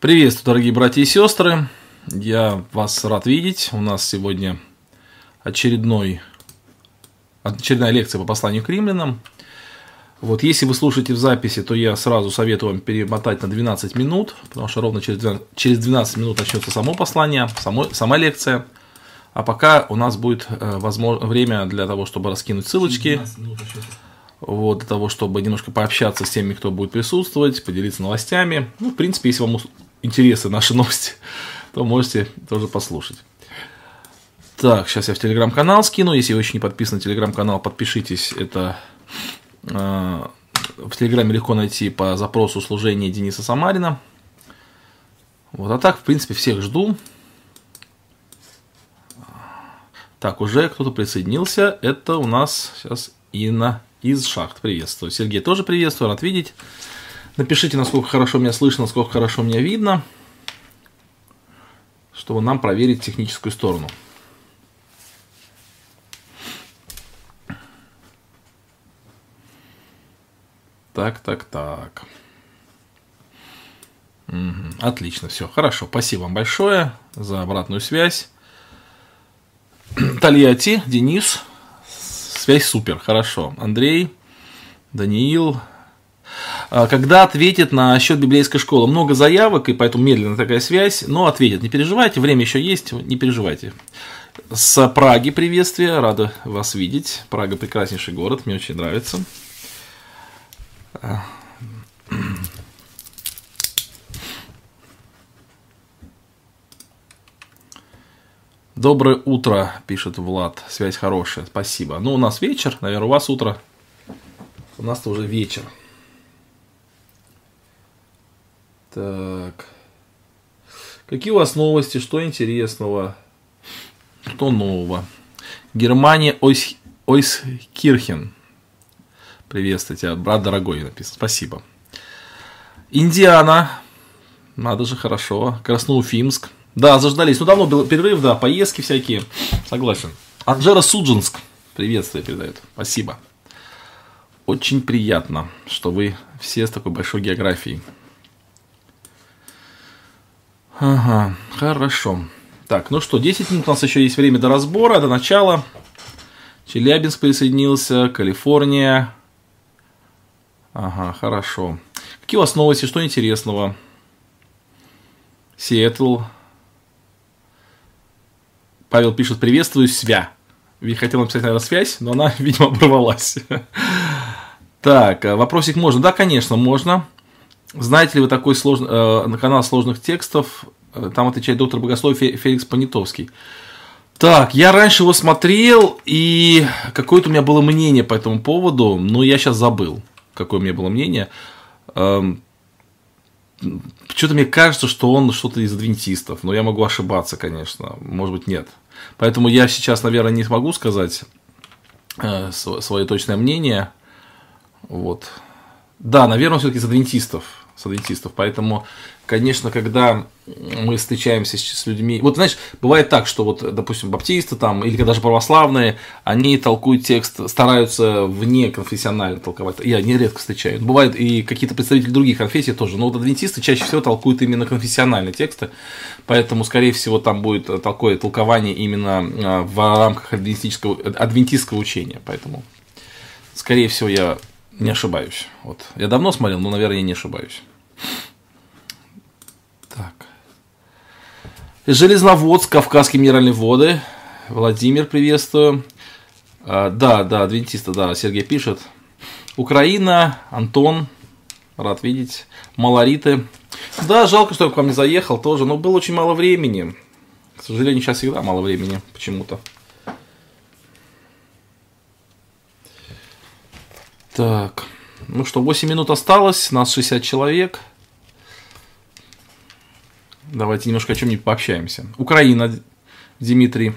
Приветствую, дорогие братья и сестры. Я вас рад видеть. У нас сегодня очередной, очередная лекция по посланию к римлянам. Вот, если вы слушаете в записи, то я сразу советую вам перемотать на 12 минут, потому что ровно через 12, через 12 минут начнется само послание, само, сама лекция. А пока у нас будет э, возможно, время для того, чтобы раскинуть ссылочки, вот, для того, чтобы немножко пообщаться с теми, кто будет присутствовать, поделиться новостями. Ну, в принципе, если вам интересны наши новости, то можете тоже послушать. Так, сейчас я в телеграм-канал скину. Если вы еще не подписаны на телеграм-канал, подпишитесь. Это э, в телеграме легко найти по запросу служения Дениса Самарина. Вот, а так, в принципе, всех жду. Так, уже кто-то присоединился. Это у нас сейчас Инна из шахт. Приветствую. Сергей тоже приветствую, рад видеть. Напишите, насколько хорошо меня слышно, насколько хорошо меня видно, чтобы нам проверить техническую сторону. Так, так, так. Угу. Отлично, все, хорошо. Спасибо вам большое за обратную связь. Тольятти, Денис. Связь супер, хорошо. Андрей, Даниил. А, когда ответит на счет библейской школы? Много заявок, и поэтому медленная такая связь, но ответит. Не переживайте, время еще есть, не переживайте. С Праги приветствие, рада вас видеть. Прага прекраснейший город, мне очень нравится. Доброе утро, пишет Влад. Связь хорошая, спасибо. Ну, у нас вечер, наверное, у вас утро. У нас-то уже вечер. Так. Какие у вас новости? Что интересного? Что нового? Германия Ойс... Ойскирхен. Приветствую тебя, брат дорогой, написано. Спасибо. Индиана. Надо же, хорошо. Красноуфимск. Да, заждались. Ну, давно был перерыв, да, поездки всякие. Согласен. Анжера Суджинск. Приветствие передает. Спасибо. Очень приятно, что вы все с такой большой географией. Ага, хорошо. Так, ну что, 10 минут у нас еще есть время до разбора, до начала. Челябинск присоединился, Калифорния. Ага, хорошо. Какие у вас новости, что интересного? Сиэтл, Павел пишет, приветствую, свя. Хотел написать, наверное, связь, но она, видимо, оборвалась. Так, э, вопросик можно? Да, конечно, можно. Знаете ли вы такой слож... э, канал сложных текстов? Э, там отвечает доктор богословия Феликс Понятовский. Так, я раньше его смотрел, и какое-то у меня было мнение по этому поводу, но я сейчас забыл, какое у меня было мнение. Эм, что-то мне кажется, что он что-то из адвентистов, но я могу ошибаться, конечно, может быть, нет. Поэтому я сейчас, наверное, не смогу сказать э, свое точное мнение. Вот. Да, наверное, все-таки из адвентистов. С адвентистов. Поэтому конечно, когда мы встречаемся с людьми, вот знаешь, бывает так, что вот, допустим, баптисты там, или даже православные, они толкуют текст, стараются вне конфессионально толковать, я нередко встречаю, бывает и какие-то представители других конфессий тоже, но вот адвентисты чаще всего толкуют именно конфессиональные тексты, поэтому, скорее всего, там будет такое толкование именно а, в рамках адвентистского, адвентистского учения, поэтому, скорее всего, я не ошибаюсь. Вот. Я давно смотрел, но, наверное, я не ошибаюсь. Так. Железноводск, Кавказские минеральные воды. Владимир, приветствую. А, да, да, адвентиста, да, Сергей пишет. Украина, Антон, рад видеть. Малориты. Да, жалко, что я к вам не заехал тоже, но было очень мало времени. К сожалению, сейчас всегда мало времени почему-то. Так, ну что, 8 минут осталось, нас 60 человек. Давайте немножко о чем-нибудь пообщаемся. Украина, Дмитрий.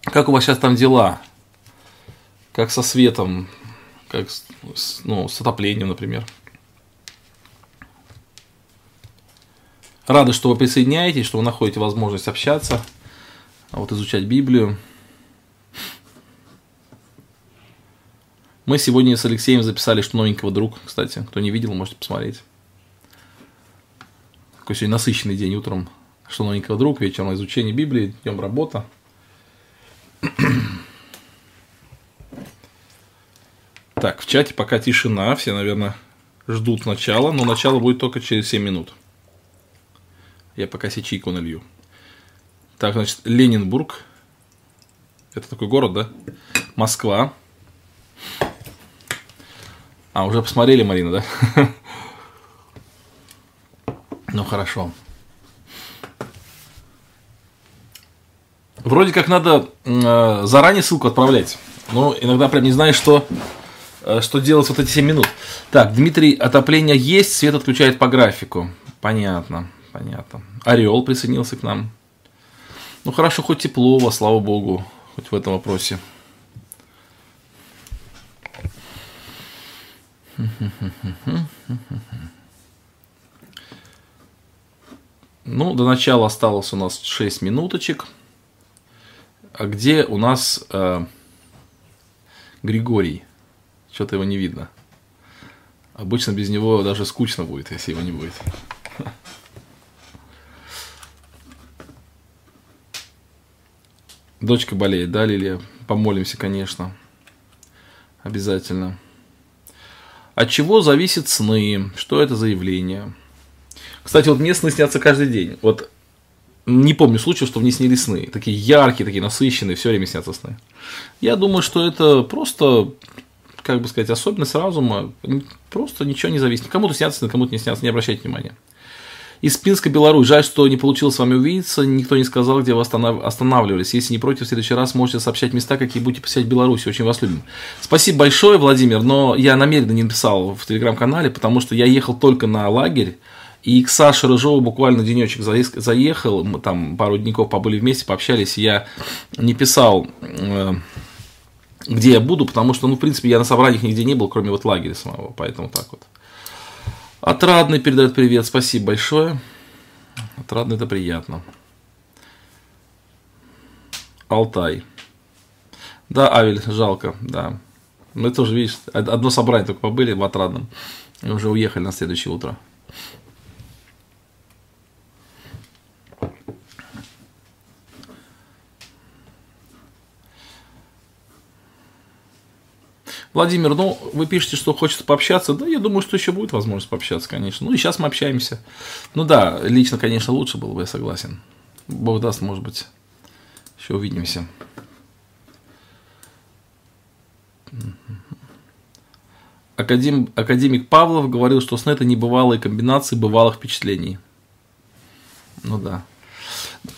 Как у вас сейчас там дела? Как со светом? Как с, ну, с отоплением, например? Рады, что вы присоединяетесь, что вы находите возможность общаться, вот изучать Библию. Мы сегодня с Алексеем записали что новенького друг, кстати. Кто не видел, можете посмотреть. Такой сегодня насыщенный день утром. Что новенького друг, вечером изучение Библии, днем работа. Так, в чате пока тишина, все, наверное, ждут начала, но начало будет только через 7 минут. Я пока себе чайку налью. Так, значит, Ленинбург. Это такой город, да? Москва. А, уже посмотрели, Марина, да? Ну, хорошо. Вроде как надо э, заранее ссылку отправлять. Но иногда прям не знаешь, что, э, что делать вот эти 7 минут. Так, Дмитрий, отопление есть, свет отключает по графику. Понятно, понятно. Орел присоединился к нам. Ну хорошо, хоть тепло слава богу, хоть в этом вопросе. Ну, до начала осталось у нас 6 минуточек. А где у нас э, Григорий? Что-то его не видно. Обычно без него даже скучно будет, если его не будет. Дочка болеет, да, Лилия? Помолимся, конечно. Обязательно. От чего зависят сны? Что это за явление? Кстати, вот мне сны снятся каждый день. Вот не помню случая, что мне снились сны. Такие яркие, такие насыщенные, все время снятся сны. Я думаю, что это просто, как бы сказать, особенность разума. Просто ничего не зависит. Кому-то снятся, кому-то не снятся, не обращайте внимания. Из Пинска, Беларусь. Жаль, что не получилось с вами увидеться. Никто не сказал, где вы останавливались. Если не против, в следующий раз можете сообщать места, какие будете посещать в Беларуси. Очень вас любим. Спасибо большое, Владимир. Но я намеренно не написал в телеграм-канале, потому что я ехал только на лагерь. И к Саше Рыжову буквально денечек заехал, мы там пару дней побыли вместе, пообщались, я не писал, э, где я буду, потому что, ну, в принципе, я на собраниях нигде не был, кроме вот лагеря самого, поэтому так вот. Отрадный передает привет, спасибо большое. Отрадный это приятно. Алтай. Да, Авель, жалко, да. Мы тоже, видишь, одно собрание только побыли в Отрадном. И уже уехали на следующее утро. Владимир, ну, вы пишете, что хочется пообщаться. Да, я думаю, что еще будет возможность пообщаться, конечно. Ну, и сейчас мы общаемся. Ну да, лично, конечно, лучше было бы, я согласен. Бог даст, может быть, еще увидимся. Академ, академик Павлов говорил, что сны это небывалые комбинации бывалых впечатлений. Ну да.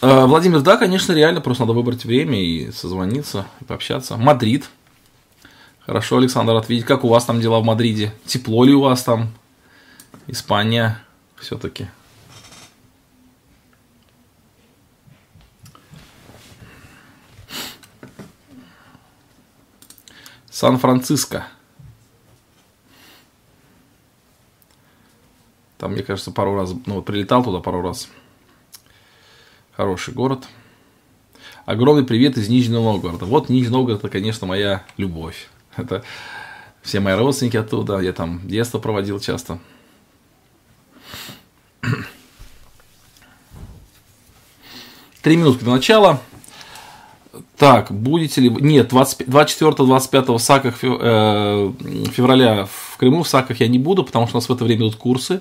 А, Владимир, да, конечно, реально, просто надо выбрать время и созвониться, и пообщаться. Мадрид – Хорошо, Александр, ответить, как у вас там дела в Мадриде? Тепло ли у вас там? Испания все-таки. Сан-Франциско. Там, мне кажется, пару раз, ну, прилетал туда пару раз. Хороший город. Огромный привет из Нижнего Новгорода. Вот Нижний Новгород, это, конечно, моя любовь. Это все мои родственники оттуда, я там детство проводил часто. Три минутки до начала. Так, будете ли... Нет, 24-25 в Саках э, февраля в Крыму, в Саках я не буду, потому что у нас в это время идут курсы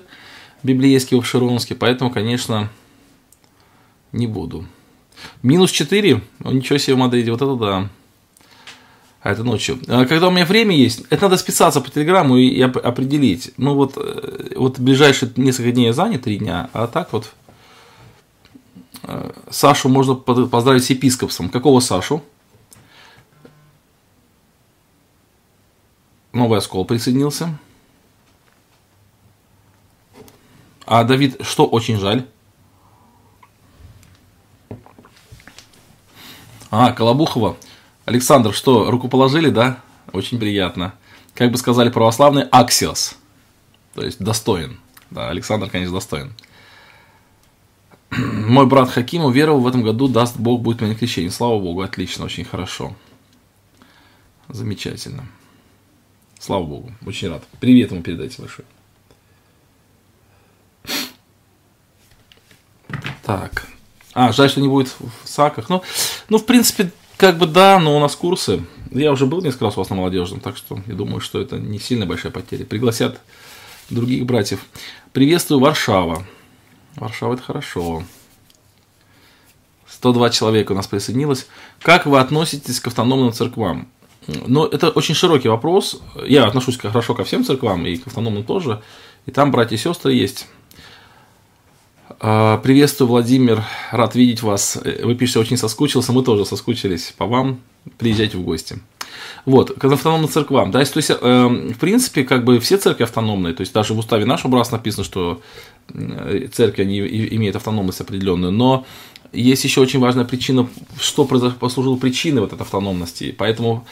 библейские, обширонские, поэтому, конечно, не буду. Минус 4, ну, ничего себе в Мадриде, вот это да. А это ночью. Когда у меня время есть, это надо списаться по телеграмму и, и определить. Ну вот, э, вот ближайшие несколько дней я занят, три дня, а так вот э, Сашу можно поздравить с епископством. Какого Сашу? Новый оскол присоединился. А Давид, что очень жаль? А, Колобухова. Александр, что, руку положили, да? Очень приятно. Как бы сказали православные, аксиос. То есть достоин. Да, Александр, конечно, достоин. Мой брат Хаким уверовал в этом году, даст Бог, будет мне крещение. Слава Богу, отлично, очень хорошо. Замечательно. Слава Богу, очень рад. Привет ему передайте большой. Так. А, жаль, что не будет в САКах. Ну, ну, в принципе, как бы да, но у нас курсы. Я уже был несколько раз у вас на молодежном, так что я думаю, что это не сильно большая потеря. Пригласят других братьев. Приветствую, Варшава. Варшава – это хорошо. 102 человека у нас присоединилось. Как вы относитесь к автономным церквам? Ну, это очень широкий вопрос. Я отношусь хорошо ко всем церквам, и к автономным тоже. И там братья и сестры есть. А, приветствую, Владимир. Рад видеть вас. Вы пишете, очень соскучился. Мы тоже соскучились по вам. Приезжайте в гости. Вот, к автономным церквам. Да, то есть, э, в принципе, как бы все церкви автономные. То есть, даже в уставе нашего раз написано, что церкви они имеют автономность определенную. Но есть еще очень важная причина, что послужило причиной вот этой автономности. Поэтому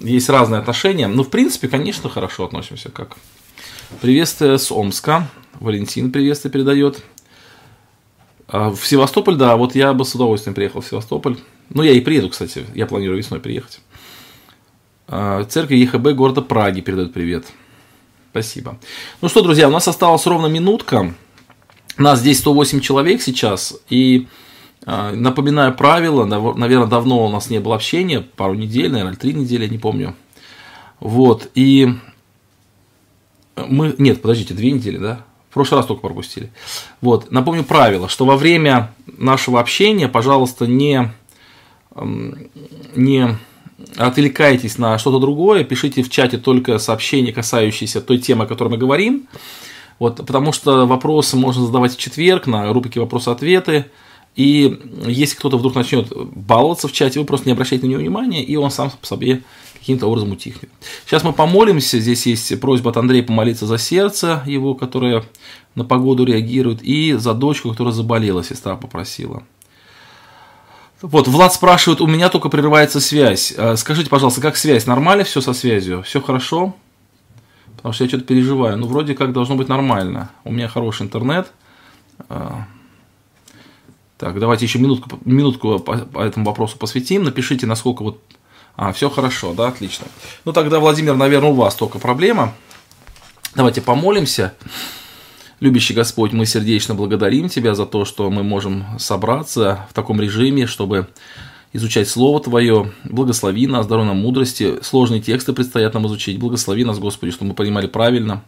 есть разные отношения. Но, в принципе, конечно, хорошо относимся. Как приветствие с Омска. Валентин приветствие передает. А в Севастополь, да, вот я бы с удовольствием приехал в Севастополь. Ну, я и приеду, кстати, я планирую весной приехать. А, церковь ЕХБ города Праги передает привет. Спасибо. Ну что, друзья, у нас осталась ровно минутка. Нас здесь 108 человек сейчас. И а, напоминаю правила. Наверное, давно у нас не было общения. Пару недель, наверное, три недели, не помню. Вот. И мы... Нет, подождите, две недели, да? В прошлый раз только пропустили. Вот, напомню правило, что во время нашего общения, пожалуйста, не, не отвлекайтесь на что-то другое, пишите в чате только сообщения, касающиеся той темы, о которой мы говорим. Вот, потому что вопросы можно задавать в четверг на рубрике «Вопросы-ответы». И если кто-то вдруг начнет баловаться в чате, вы просто не обращайте на него внимания, и он сам по себе каким-то образом утихнет. Сейчас мы помолимся. Здесь есть просьба от Андрея помолиться за сердце его, которое на погоду реагирует, и за дочку, которая заболела, сестра попросила. Вот, Влад спрашивает, у меня только прерывается связь. Э, скажите, пожалуйста, как связь? Нормально все со связью? Все хорошо? Потому что я что-то переживаю. Ну, вроде как должно быть нормально. У меня хороший интернет. Э, так, давайте еще минутку, минутку по, по этому вопросу посвятим. Напишите, насколько вот а, все хорошо, да, отлично. Ну тогда, Владимир, наверное, у вас только проблема. Давайте помолимся. Любящий Господь, мы сердечно благодарим Тебя за то, что мы можем собраться в таком режиме, чтобы изучать Слово Твое. Благослови нас, даруй нам мудрости. Сложные тексты предстоят нам изучить. Благослови нас, Господи, чтобы мы понимали правильно.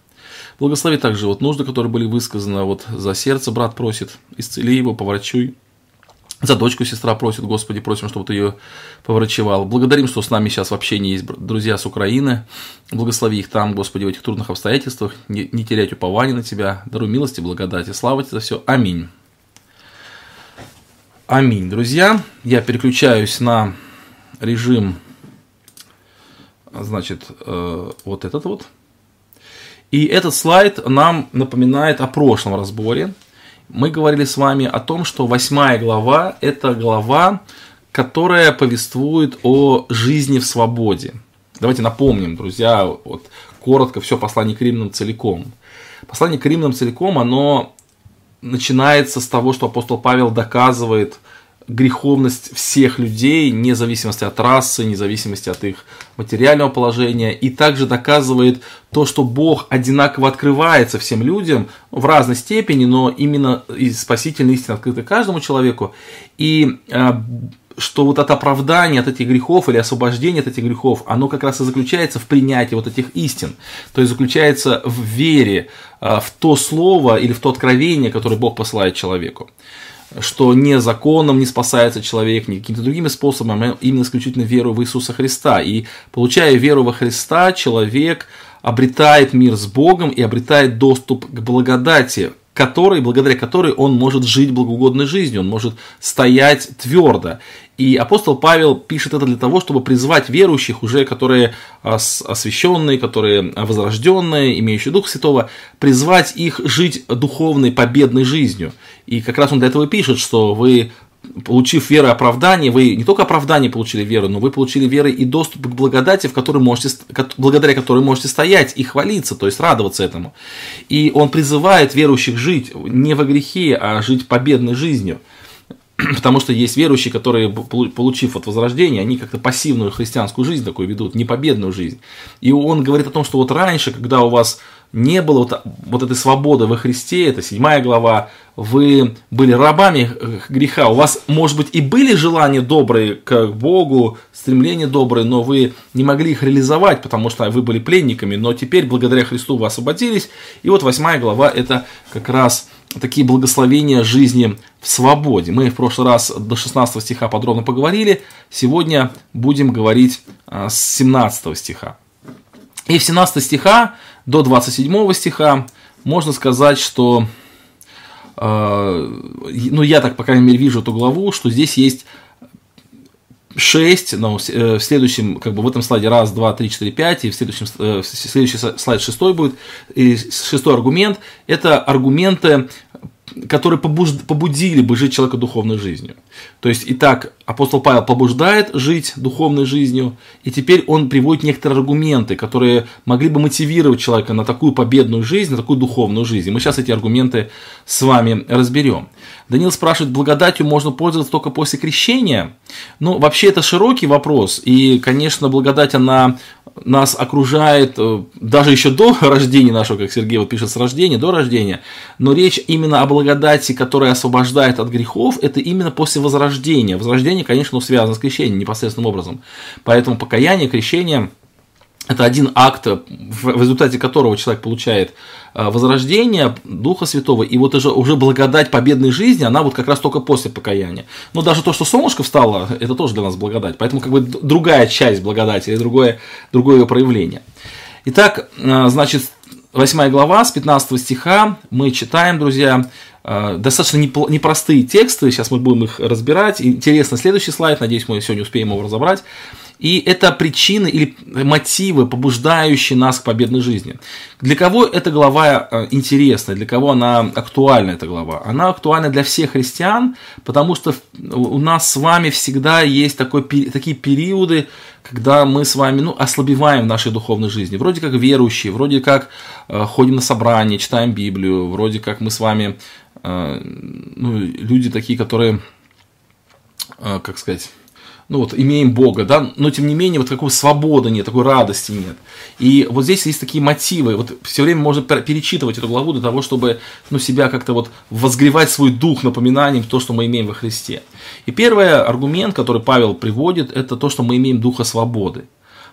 Благослови также вот нужды, которые были высказаны. Вот за сердце брат просит, исцели его, поворачуй. За дочку сестра просит, Господи, просим, чтобы ты ее поворачивал. Благодарим, что с нами сейчас в общении есть друзья с Украины. Благослови их там, Господи, в этих трудных обстоятельствах. Не, не терять упования на Тебя. Даруй милости, благодати. Слава Тебе за все. Аминь. Аминь. Друзья, я переключаюсь на режим, значит, э, вот этот вот. И этот слайд нам напоминает о прошлом разборе мы говорили с вами о том, что восьмая глава – это глава, которая повествует о жизни в свободе. Давайте напомним, друзья, вот коротко все послание к римлянам целиком. Послание к римлянам целиком, оно начинается с того, что апостол Павел доказывает – греховность всех людей, вне зависимости от расы, вне зависимости от их материального положения, и также доказывает то, что Бог одинаково открывается всем людям в разной степени, но именно и спасительная истина открыта каждому человеку, и а, что вот это оправдание от этих грехов или освобождение от этих грехов, оно как раз и заключается в принятии вот этих истин, то есть заключается в вере а, в то слово или в то откровение, которое Бог посылает человеку что не законом не спасается человек, ни какими-то другими способами, а именно исключительно веру в Иисуса Христа. И получая веру во Христа, человек обретает мир с Богом и обретает доступ к благодати, которой, благодаря которой он может жить благоугодной жизнью, он может стоять твердо. И апостол Павел пишет это для того, чтобы призвать верующих, уже которые освященные, которые возрожденные, имеющие Дух Святого, призвать их жить духовной, победной жизнью. И как раз он для этого пишет, что вы получив веру оправдание, вы не только оправдание получили веру, но вы получили веру и доступ к благодати, в которой можете, благодаря которой можете стоять и хвалиться, то есть радоваться этому. И он призывает верующих жить не во грехе, а жить победной жизнью. Потому что есть верующие, которые, получив от возрождения, они как-то пассивную христианскую жизнь такую ведут, не победную жизнь. И он говорит о том, что вот раньше, когда у вас не было вот, вот этой свободы во Христе, это седьмая глава, вы были рабами греха, у вас, может быть, и были желания добрые к Богу, стремления добрые, но вы не могли их реализовать, потому что вы были пленниками, но теперь, благодаря Христу, вы освободились, и вот восьмая глава, это как раз такие благословения жизни в свободе. Мы в прошлый раз до 16 стиха подробно поговорили, сегодня будем говорить а, с 17 стиха. И в 17 стиха до 27 стиха можно сказать, что, ну я так, по крайней мере, вижу эту главу, что здесь есть 6, но в следующем, как бы в этом слайде раз, два, три, четыре, пять, и в следующем, э, следующий слайд шестой будет, и шестой аргумент, это аргументы которые побудили бы жить человека духовной жизнью. То есть, итак, апостол Павел побуждает жить духовной жизнью, и теперь он приводит некоторые аргументы, которые могли бы мотивировать человека на такую победную жизнь, на такую духовную жизнь. Мы сейчас эти аргументы с вами разберем. Даниил спрашивает, благодатью можно пользоваться только после крещения? Ну, вообще это широкий вопрос, и, конечно, благодать, она нас окружает э, даже еще до рождения нашего, как Сергей вот пишет, с рождения, до рождения, но речь именно о благодати, которая освобождает от грехов, это именно после возрождения. Возрождение, конечно, связано с крещением непосредственным образом. Поэтому покаяние, крещение – это один акт, в результате которого человек получает э, возрождение Духа Святого, и вот уже, уже благодать победной жизни, она вот как раз только после покаяния. Но даже то, что солнышко встало, это тоже для нас благодать. Поэтому как бы другая часть благодати, или другое, другое ее проявление. Итак, э, значит, 8 глава с 15 стиха мы читаем, друзья, э, достаточно непростые тексты, сейчас мы будем их разбирать. Интересно следующий слайд, надеюсь, мы сегодня успеем его разобрать. И это причины или мотивы, побуждающие нас к победной жизни. Для кого эта глава э, интересна, для кого она актуальна, эта глава? Она актуальна для всех христиан, потому что у нас с вами всегда есть такой, такие периоды, когда мы с вами ну, ослабеваем в нашей духовной жизни. Вроде как верующие, вроде как э, ходим на собрания, читаем Библию, вроде как мы с вами э, ну, люди такие, которые, как сказать, ну вот, имеем Бога, да, но тем не менее вот какой свободы нет, такой радости нет. И вот здесь есть такие мотивы, вот все время можно перечитывать эту главу для того, чтобы, ну, себя как-то вот возгревать свой дух напоминанием то, что мы имеем во Христе. И первый аргумент, который Павел приводит, это то, что мы имеем духа свободы.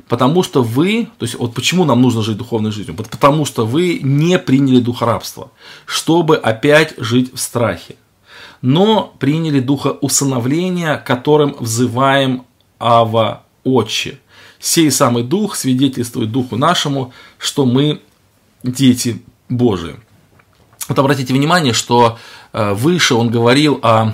Потому что вы, то есть вот почему нам нужно жить духовной жизнью? Потому что вы не приняли духа рабства, чтобы опять жить в страхе но приняли духа усыновления, которым взываем Ава Отче. Сей самый дух свидетельствует духу нашему, что мы дети Божии. Вот обратите внимание, что э, выше он говорил о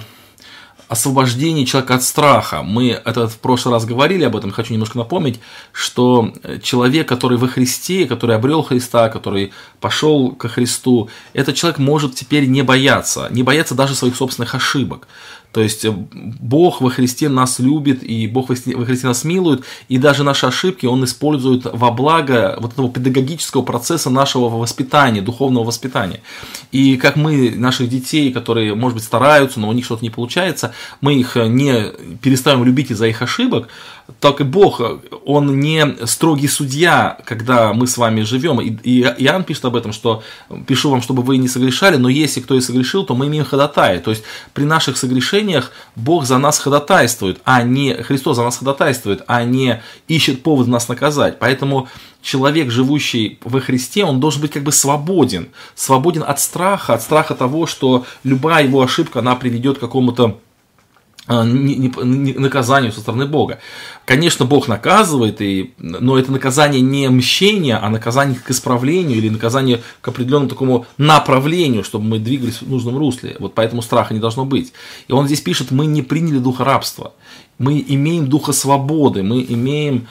освобождении человека от страха. Мы это в прошлый раз говорили об этом, хочу немножко напомнить, что человек, который во Христе, который обрел Христа, который пошел ко Христу, этот человек может теперь не бояться, не бояться даже своих собственных ошибок. То есть э, Бог во Христе нас любит, и Бог во Христе нас милует, и даже наши ошибки Он использует во благо вот этого педагогического процесса нашего воспитания, духовного воспитания. И как мы наших детей, которые, может быть, стараются, но у них что-то не получается, мы их э, не перестаем любить из-за их ошибок, так и Бог, Он не строгий судья, когда мы с вами живем. И, и Иоанн пишет об этом, что пишу вам, чтобы вы не согрешали, но если кто и согрешил, то мы имеем ходатая. То есть при наших согрешениях Бог за нас ходатайствует, а не Христос за нас ходатайствует, а не ищет повод нас наказать. Поэтому человек, живущий во Христе, он должен быть как бы свободен. Свободен от страха, от страха того, что любая его ошибка, она приведет к какому-то а, наказанию со стороны Бога. Конечно, Бог наказывает, и, но это наказание не мщение, а наказание к исправлению или наказание к определенному такому направлению, чтобы мы двигались в нужном русле. Вот поэтому страха не должно быть. И он здесь пишет, мы не приняли духа рабства, мы имеем духа свободы, мы имеем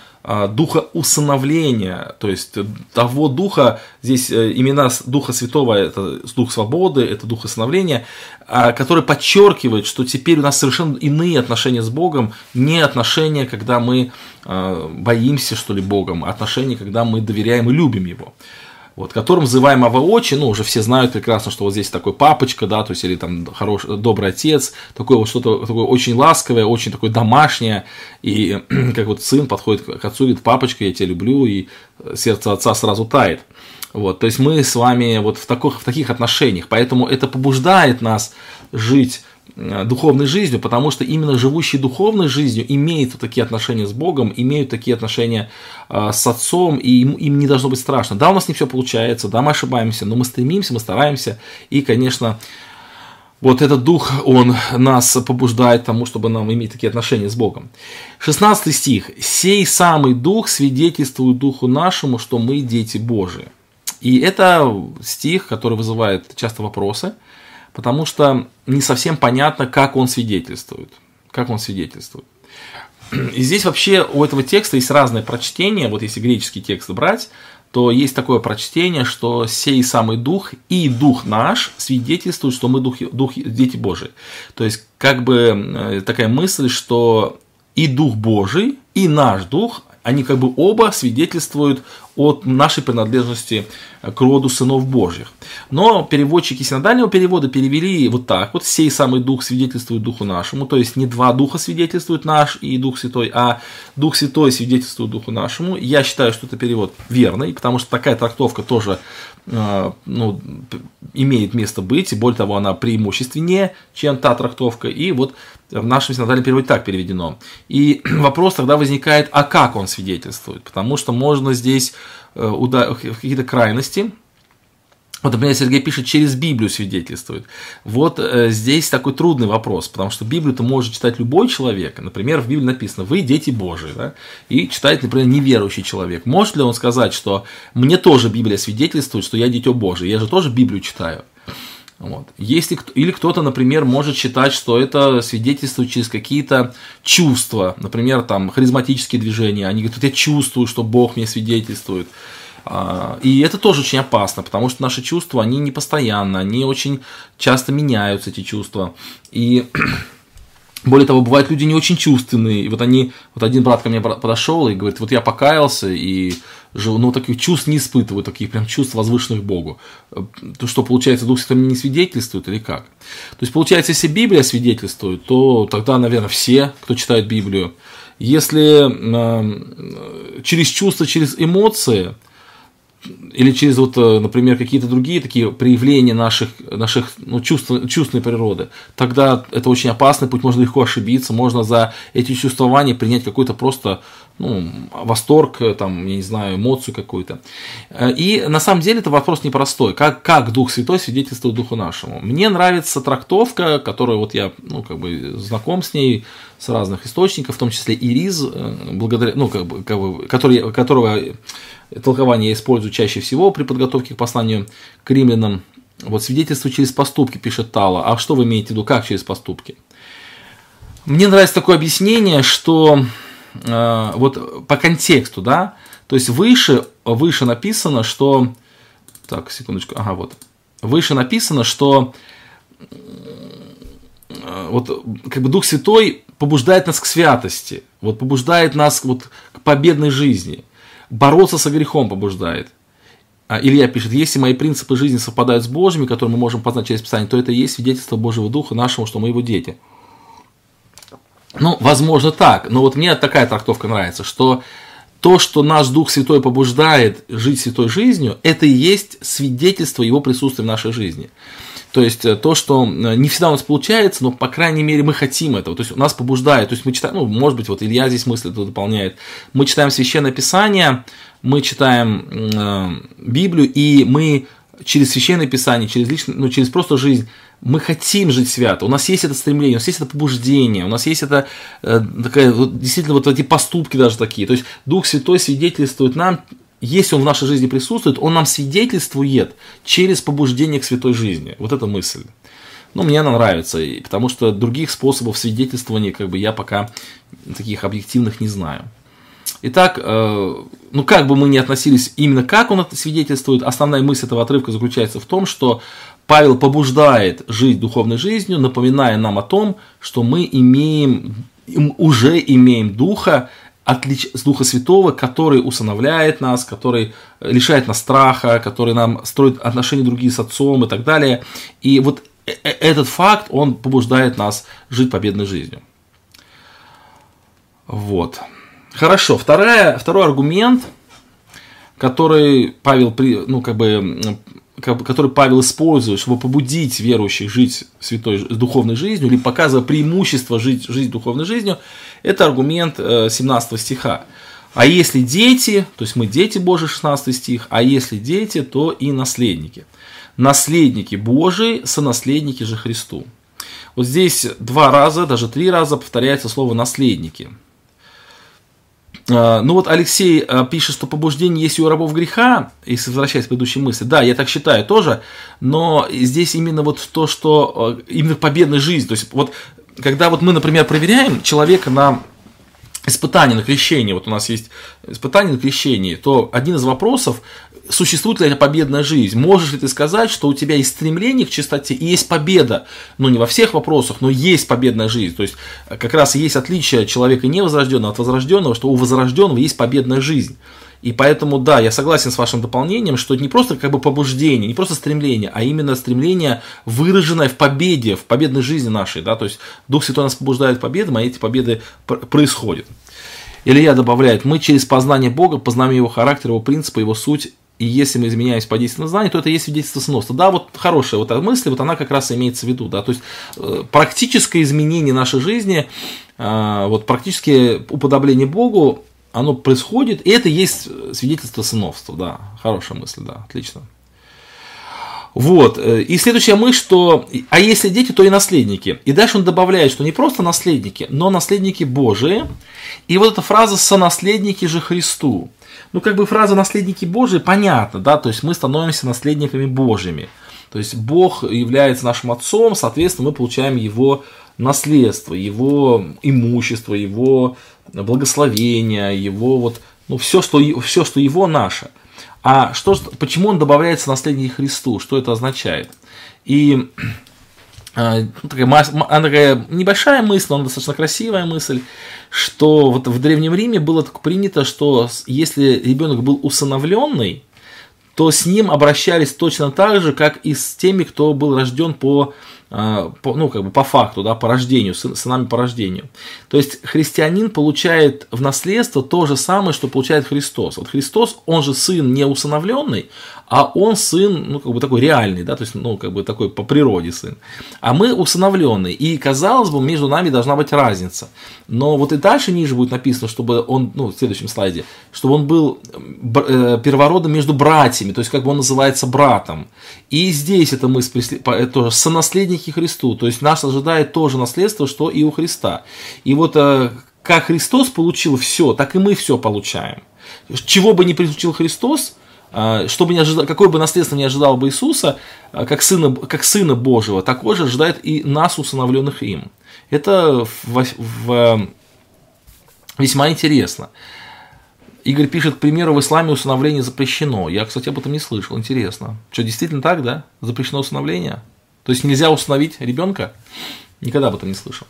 духа усыновления, то есть того духа, здесь э, имена Духа Святого, это Дух Свободы, это Дух усыновления, а, который подчеркивает, что теперь у нас совершенно иные отношения с Богом, не отношения, когда мы а, боимся, что ли, Богом, а отношения, когда мы доверяем и любим Его вот, которым называем Аваочи, ну, уже все знают прекрасно, что вот здесь такой папочка, да, то есть, или там хороший, добрый отец, такое вот что-то такое очень ласковое, очень такое домашнее, и как вот сын подходит к отцу и говорит, папочка, я тебя люблю, и сердце отца сразу тает. Вот, то есть мы с вами вот в, таких, в таких отношениях, поэтому это побуждает нас жить Э, духовной жизнью, потому что именно живущие духовной жизнью имеют вот такие отношения с Богом, имеют такие отношения э, с Отцом, и им, им не должно быть страшно. Да, у нас не все получается, да, мы ошибаемся, но мы стремимся, мы стараемся, и, конечно, вот этот дух, он нас побуждает тому, чтобы нам иметь такие отношения с Богом. 16 стих. «Сей самый дух свидетельствует духу нашему, что мы дети Божии». И это стих, который вызывает часто вопросы – потому что не совсем понятно, как он свидетельствует. Как он свидетельствует. И здесь вообще у этого текста есть разное прочтение. Вот если греческий текст брать, то есть такое прочтение, что сей самый дух и дух наш свидетельствуют, что мы дух, дух, дети Божии. То есть как бы э, такая мысль, что и дух Божий, и наш дух, они как бы оба свидетельствуют от нашей принадлежности к роду сынов Божьих. Но переводчики синодального перевода перевели вот так вот, сей самый дух свидетельствует духу нашему, то есть не два духа свидетельствуют наш и дух святой, а дух святой свидетельствует духу нашему. Я считаю, что это перевод верный, потому что такая трактовка тоже ну, имеет место быть, и более того, она преимущественнее, чем та трактовка, и вот в нашем синодальном переводе так переведено. И вопрос тогда возникает, а как он свидетельствует? Потому что можно здесь э, какие-то крайности, вот, например, Сергей пишет, через Библию свидетельствует. Вот э, здесь такой трудный вопрос, потому что Библию-то может читать любой человек. Например, в Библии написано «Вы дети Божии», да? и читает, например, неверующий человек. Может ли он сказать, что «Мне тоже Библия свидетельствует, что я дитё Божие, я же тоже Библию читаю»? Вот. Если, или кто-то, например, может считать, что это свидетельствует через какие-то чувства, например, там харизматические движения, они говорят, я чувствую, что Бог мне свидетельствует. А, и это тоже очень опасно, потому что наши чувства, они не постоянно, они очень часто меняются, эти чувства. И более того, бывают люди не очень чувственные. И вот они, вот один брат ко мне подошел и говорит, вот я покаялся и живу, но таких чувств не испытываю, таких прям чувств возвышенных Богу. То что, получается, Дух Святой не свидетельствует или как? То есть, получается, если Библия свидетельствует, то тогда, наверное, все, кто читает Библию, если э, через чувства, через эмоции, или через, вот, э, например, какие-то другие такие проявления наших, наших ну, чувств, чувственной природы, тогда это очень опасный путь, можно легко ошибиться, можно за эти чувствования принять какой-то просто ну, восторг, э, там, я не знаю, эмоцию какую-то. Э, и на самом деле это вопрос непростой. Как, как Дух Святой свидетельствует Духу нашему? Мне нравится трактовка, которую вот я ну, как бы знаком с ней с разных источников, в том числе и Риз, благодаря, ну, как бы, как бы, который, которого толкование я использую чаще всего при подготовке к посланию к римлянам. Вот свидетельство через поступки, пишет Тала. А что вы имеете в виду, как через поступки? Мне нравится такое объяснение, что э, вот по контексту, да, то есть выше, выше написано, что... Так, секундочку, ага, вот. Выше написано, что э, вот как бы Дух Святой побуждает нас к святости, вот побуждает нас вот к победной жизни – бороться со грехом побуждает. А Илья пишет, если мои принципы жизни совпадают с Божьими, которые мы можем познать через Писание, то это и есть свидетельство Божьего Духа нашему, что мы его дети. Ну, возможно так, но вот мне такая трактовка нравится, что то, что наш Дух Святой побуждает жить святой жизнью, это и есть свидетельство Его присутствия в нашей жизни. То есть э, то, что э, не всегда у нас получается, но по крайней мере мы хотим этого. То есть нас побуждает. То есть мы читаем, ну, может быть, вот Илья здесь мысль это дополняет. Мы читаем священное писание, мы читаем э, Библию, и мы через священное писание, через личное, ну, через просто жизнь мы хотим жить свято, у нас есть это стремление, у нас есть это побуждение, у нас есть это э, такая, вот, действительно вот эти поступки даже такие. То есть Дух Святой свидетельствует нам если он в нашей жизни присутствует, он нам свидетельствует через побуждение к святой жизни. Вот эта мысль. Ну, мне она нравится, потому что других способов свидетельствования, как бы, я пока таких объективных не знаю. Итак, э, ну как бы мы ни относились именно как он это свидетельствует, основная мысль этого отрывка заключается в том, что Павел побуждает жить духовной жизнью, напоминая нам о том, что мы имеем, уже имеем духа, с Духа Святого, который усыновляет нас, который лишает нас страха, который нам строит отношения другие с Отцом и так далее. И вот э, э, этот факт, он побуждает нас жить победной жизнью. Вот. Хорошо. Вторая, второй аргумент, который Павел, ну, как бы, который Павел использует, чтобы побудить верующих жить святой духовной жизнью, или показывая преимущество жить, жить духовной жизнью, это аргумент 17 э, стиха. А если дети, то есть мы дети Божии, 16 стих, а если дети, то и наследники. Наследники Божии, сонаследники же Христу. Вот здесь два раза, даже три раза повторяется слово «наследники». А, ну вот Алексей а, пишет, что побуждение есть у рабов греха, если возвращаясь к предыдущей мысли. Да, я так считаю тоже, но здесь именно вот то, что а, именно победная жизнь. То есть вот когда вот мы, например, проверяем человека на испытание на крещение, вот у нас есть испытание на крещение, то один из вопросов, существует ли победная жизнь? Можешь ли ты сказать, что у тебя есть стремление к чистоте и есть победа? Ну, не во всех вопросах, но есть победная жизнь. То есть, как раз есть отличие человека невозрожденного от возрожденного, что у возрожденного есть победная жизнь. И поэтому, да, я согласен с вашим дополнением, что это не просто как бы побуждение, не просто стремление, а именно стремление, выраженное в победе, в победной жизни нашей. Да? То есть Дух Святой нас побуждает победам, а эти победы происходят. Илья добавляет, мы через познание Бога познаем Его характер, Его принципы, Его суть и если мы изменяемся по действию знания, то это есть свидетельство сноса. Да, вот хорошая вот эта мысль, вот она как раз имеется в виду. Да, то есть э, практическое изменение нашей жизни, э, вот практическое уподобление Богу, оно происходит, и это есть свидетельство сыновства. Да, хорошая мысль, да, отлично. Вот. Э, и следующая мысль, что а если дети, то и наследники. И дальше он добавляет, что не просто наследники, но наследники Божии. И вот эта фраза «сонаследники же Христу» ну, как бы фраза «наследники Божии» понятно, да, то есть мы становимся наследниками Божьими. То есть Бог является нашим отцом, соответственно, мы получаем его наследство, его имущество, его благословение, его вот, ну, все, что, все, что его наше. А что, почему он добавляется наследники Христу? Что это означает? И а, ну, такая, она такая небольшая мысль, но достаточно красивая мысль, что вот в Древнем Риме было так принято, что если ребенок был усыновленный, то с ним обращались точно так же, как и с теми, кто был рожден по, ну, как бы по факту, да, по рождению, сын, сынами по рождению. То есть христианин получает в наследство то же самое, что получает Христос. Вот Христос, он же сын не усыновленный, а он сын, ну, как бы такой реальный, да, то есть, ну, как бы такой по природе сын. А мы усыновленные, и, казалось бы, между нами должна быть разница. Но вот и дальше ниже будет написано, чтобы он, ну, в следующем слайде, чтобы он был э, первородным между братьями, то есть, как бы он называется братом. И здесь эта мысль, тоже сонаследники Христу, то есть, нас ожидает тоже наследство, что и у Христа. И вот э, как Христос получил все, так и мы все получаем. Чего бы ни получил Христос, что бы не ожидал, какое бы наследство не ожидал бы Иисуса, а, как сына, как сына Божьего, такое же ожидает и нас, усыновленных им. Это в, в, весьма интересно. Игорь пишет, к примеру, в исламе усыновление запрещено. Я, кстати, об этом не слышал. Интересно. Что, действительно так, да? Запрещено усыновление? То есть нельзя усыновить ребенка? Никогда об этом не слышал.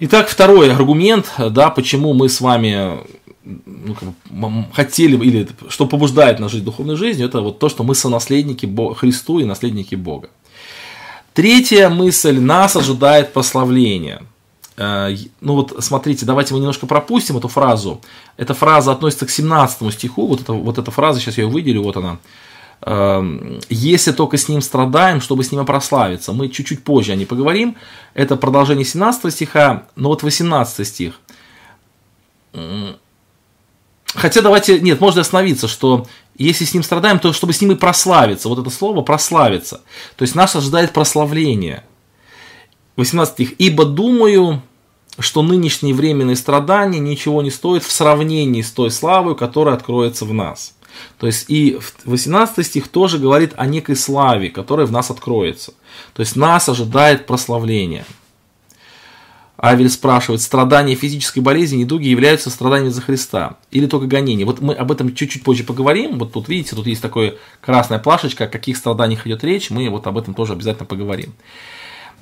Итак, второй аргумент, да, почему мы с вами ну, как бы, хотели бы, или что побуждает нас жить духовной жизнью, это вот то, что мы сонаследники Бога, Христу и наследники Бога. Третья мысль, нас ожидает прославление. Э, ну вот смотрите, давайте мы немножко пропустим эту фразу. Эта фраза относится к 17 стиху, вот, это, вот эта фраза, сейчас я ее выделю, вот она. Эм, Если только с ним страдаем, чтобы с ним прославиться. Мы чуть-чуть позже о ней поговорим. Это продолжение 17 стиха, но вот 18 стих Хотя давайте, нет, можно остановиться, что если с ним страдаем, то чтобы с ним и прославиться. Вот это слово прославиться. То есть нас ожидает прославление. 18 стих. Ибо думаю, что нынешние временные страдания ничего не стоят в сравнении с той славой, которая откроется в нас. То есть и 18 стих тоже говорит о некой славе, которая в нас откроется. То есть нас ожидает прославление. Авель спрашивает, страдания физической болезни, недуги являются страданиями за Христа или только гонения? Вот мы об этом чуть-чуть позже поговорим. Вот тут видите, тут есть такая красная плашечка, о каких страданиях идет речь, мы вот об этом тоже обязательно поговорим.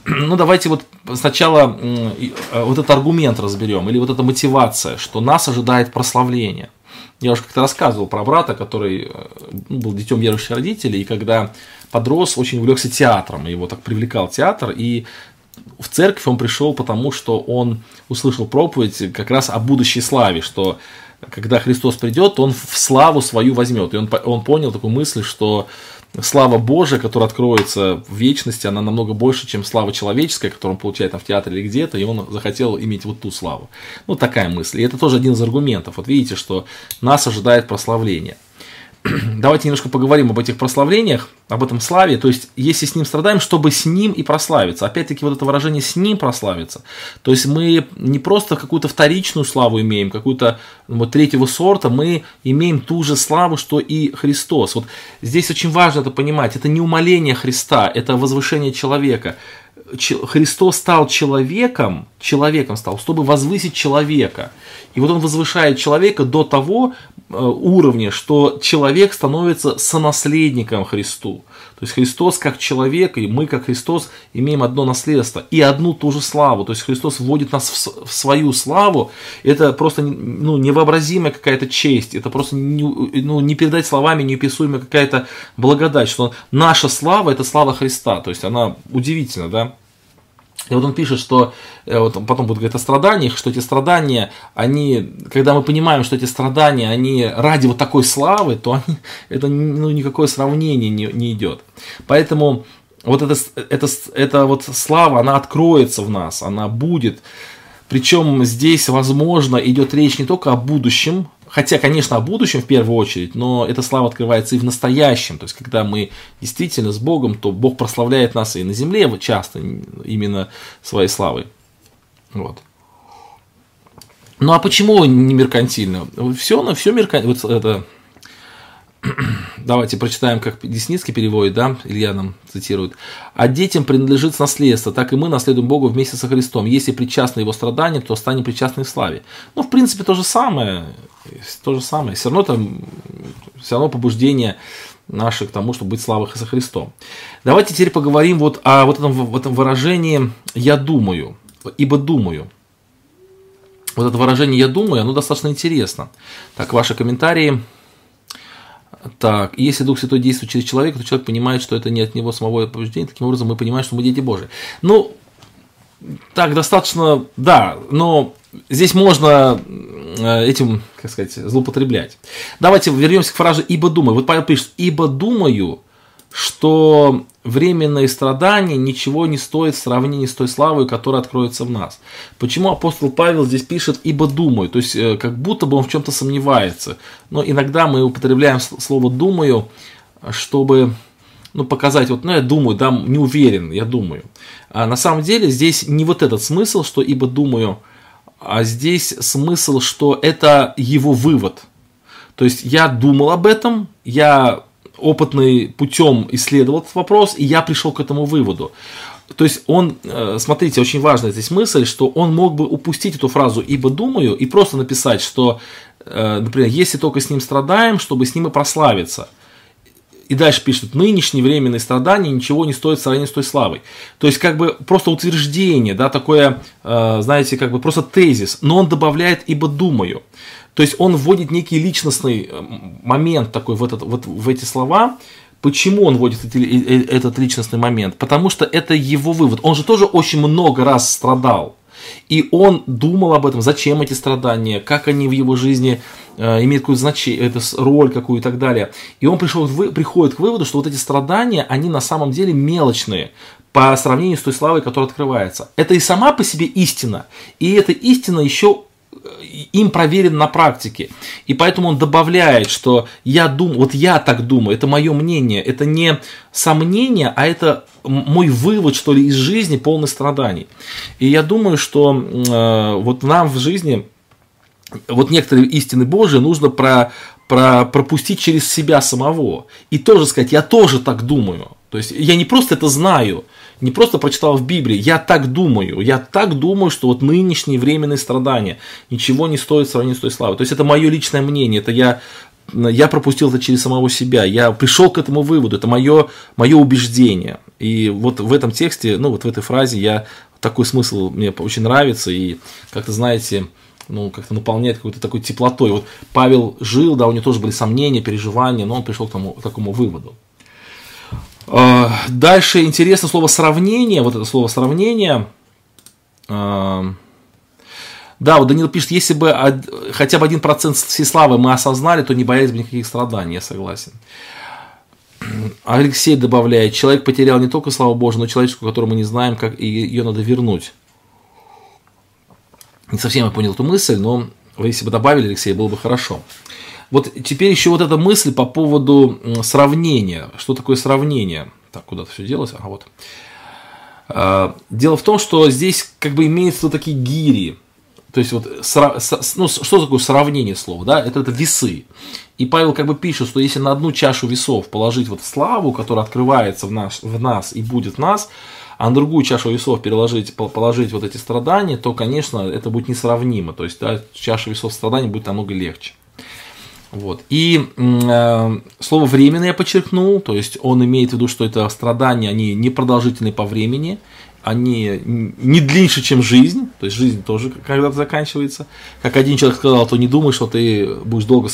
Ну, давайте вот сначала э, вот этот аргумент разберем, или вот эта мотивация, что нас ожидает прославление. Я уже как-то рассказывал про брата, который э, ну, был детем верующих родителей, и когда подрос, очень увлекся театром, его так привлекал театр, и в церковь он пришел потому, что он услышал проповедь как раз о будущей славе, что когда Христос придет, он в славу свою возьмет. И он, он понял такую мысль, что слава Божия, которая откроется в вечности, она намного больше, чем слава человеческая, которую он получает там, в театре или где-то, и он захотел иметь вот ту славу. Ну, такая мысль. И это тоже один из аргументов. Вот видите, что нас ожидает прославление. давайте немножко поговорим об этих прославлениях, об этом славе. То есть, если с ним страдаем, чтобы с ним и прославиться. Опять-таки, вот это выражение «с ним прославиться». То есть, мы не просто какую-то вторичную славу имеем, какую-то вот, третьего сорта, мы имеем ту же славу, что и Христос. Вот здесь очень важно это понимать. Это не умоление Христа, это возвышение человека. Христос стал человеком, человеком стал, чтобы возвысить человека. И вот он возвышает человека до того э, уровня, что человек становится сонаследником Христу. То есть Христос как человек, и мы как Христос имеем одно наследство и одну ту же славу. То есть Христос вводит нас в, свою славу. Это просто ну, невообразимая какая-то честь. Это просто не, ну, не передать словами неописуемая какая-то благодать, что наша слава – это слава Христа. То есть она удивительна, да? И вот он пишет, что э, вот потом будет говорить о страданиях, что эти страдания, они, когда мы понимаем, что эти страдания, они ради вот такой славы, то они, это ну, никакое сравнение не, не идет. Поэтому вот эта, это, это вот слава, она откроется в нас, она будет. Причем здесь, возможно, идет речь не только о будущем, Хотя, конечно, о будущем в первую очередь, но эта слава открывается и в настоящем. То есть, когда мы действительно с Богом, то Бог прославляет нас и на земле часто именно своей славой. Вот. Ну а почему не меркантильно? Все, ну, все меркантильно. Вот это Давайте прочитаем, как Десницкий переводит, да, Илья нам цитирует. «А детям принадлежит наследство, так и мы наследуем Богу вместе со Христом. Если причастны Его страданиям, то станем причастны в славе». Ну, в принципе, то же самое, то же самое. Все равно там, все равно побуждение наше к тому, чтобы быть славых со Христом. Давайте теперь поговорим вот о вот этом, в этом выражении «я думаю», ибо думаю. Вот это выражение «я думаю», оно достаточно интересно. Так, ваши комментарии – так, если Дух Святой действует через человека, то человек понимает, что это не от него самого побуждения, таким образом мы понимаем, что мы дети Божии. Ну, так, достаточно, да, но здесь можно э, этим, как сказать, злоупотреблять. Давайте вернемся к фразе «ибо думаю». Вот Павел пишет «ибо думаю, что временные страдания ничего не стоят в сравнении с той славой, которая откроется в нас. Почему апостол Павел здесь пишет «ибо думаю», то есть э, как будто бы он в чем-то сомневается. Но иногда мы употребляем слово «думаю», чтобы ну, показать, вот, ну, я думаю, да, не уверен, я думаю. А на самом деле здесь не вот этот смысл, что ибо думаю, а здесь смысл, что это его вывод. То есть я думал об этом, я опытный путем исследовал этот вопрос, и я пришел к этому выводу. То есть он, э, смотрите, очень важная здесь мысль, что он мог бы упустить эту фразу «ибо думаю» и просто написать, что, э, например, если только с ним страдаем, чтобы с ним и прославиться. И дальше пишет, нынешние временные страдания ничего не стоят в сравнении с той славой. То есть, как бы просто утверждение, да, такое, э, знаете, как бы просто тезис, но он добавляет «ибо думаю». То есть он вводит некий личностный э, момент такой в, этот, вот, в эти слова. Почему он вводит этот личностный момент? Потому что это его вывод. Он же тоже очень много раз страдал. И он думал об этом, зачем эти страдания, как они в его жизни э, имеют какое-то значение, это роль какую и так далее. И он пришел, приходит к выводу, что вот эти страдания, они на самом деле мелочные по сравнению с той славой, которая открывается. Это и сама по себе истина, и эта истина еще им проверен на практике. И поэтому он добавляет, что я думаю, вот я так думаю, это мое мнение, это не сомнение, а это мой вывод, что ли, из жизни полный страданий. И я думаю, что э, вот нам в жизни вот некоторые истины Божии нужно про, про, пропустить через себя самого. И тоже сказать, я тоже так думаю. То есть я не просто это знаю, не просто прочитал в Библии, я так думаю, я так думаю, что вот нынешние временные страдания ничего не стоят в сравнении с той славой. То есть это мое личное мнение, это я я пропустил это через самого себя, я пришел к этому выводу, это мое, мое убеждение. И вот в этом тексте, ну вот в этой фразе я такой смысл мне очень нравится и как-то знаете, ну, как-то наполняет какой-то такой теплотой. Вот Павел жил, да, у него тоже были сомнения, переживания, но он пришел к, тому, к такому выводу. А, дальше интересно слово сравнение, вот это слово сравнение. А, Да, вот Данил пишет, если бы хотя бы один процент всей славы мы осознали, то не боялись бы никаких страданий, я согласен. Алексей добавляет, человек потерял не только славу Божию, но и человеческую, которую мы не знаем, как ее надо вернуть. Не совсем я понял эту мысль, но если бы добавили, Алексей, было бы хорошо. Вот теперь еще вот эта мысль по поводу сравнения. Что такое сравнение? Так, куда-то все делось? Ага, вот. А, дело в том, что здесь как бы имеются такие гири. То есть, вот, ну, что такое сравнение слова? Да? Это, это весы. И Павел как бы пишет, что если на одну чашу весов положить вот славу, которая открывается в, наш, в нас и будет в нас, а на другую чашу весов переложить, положить вот эти страдания, то, конечно, это будет несравнимо. То есть, да, чаша весов страданий будет намного легче. Вот. И э, слово временное я подчеркнул, то есть он имеет в виду, что это страдания, они непродолжительны по времени, они не длиннее, чем жизнь, то есть жизнь тоже когда-то заканчивается. Как один человек сказал, то не думай, что ты будешь долго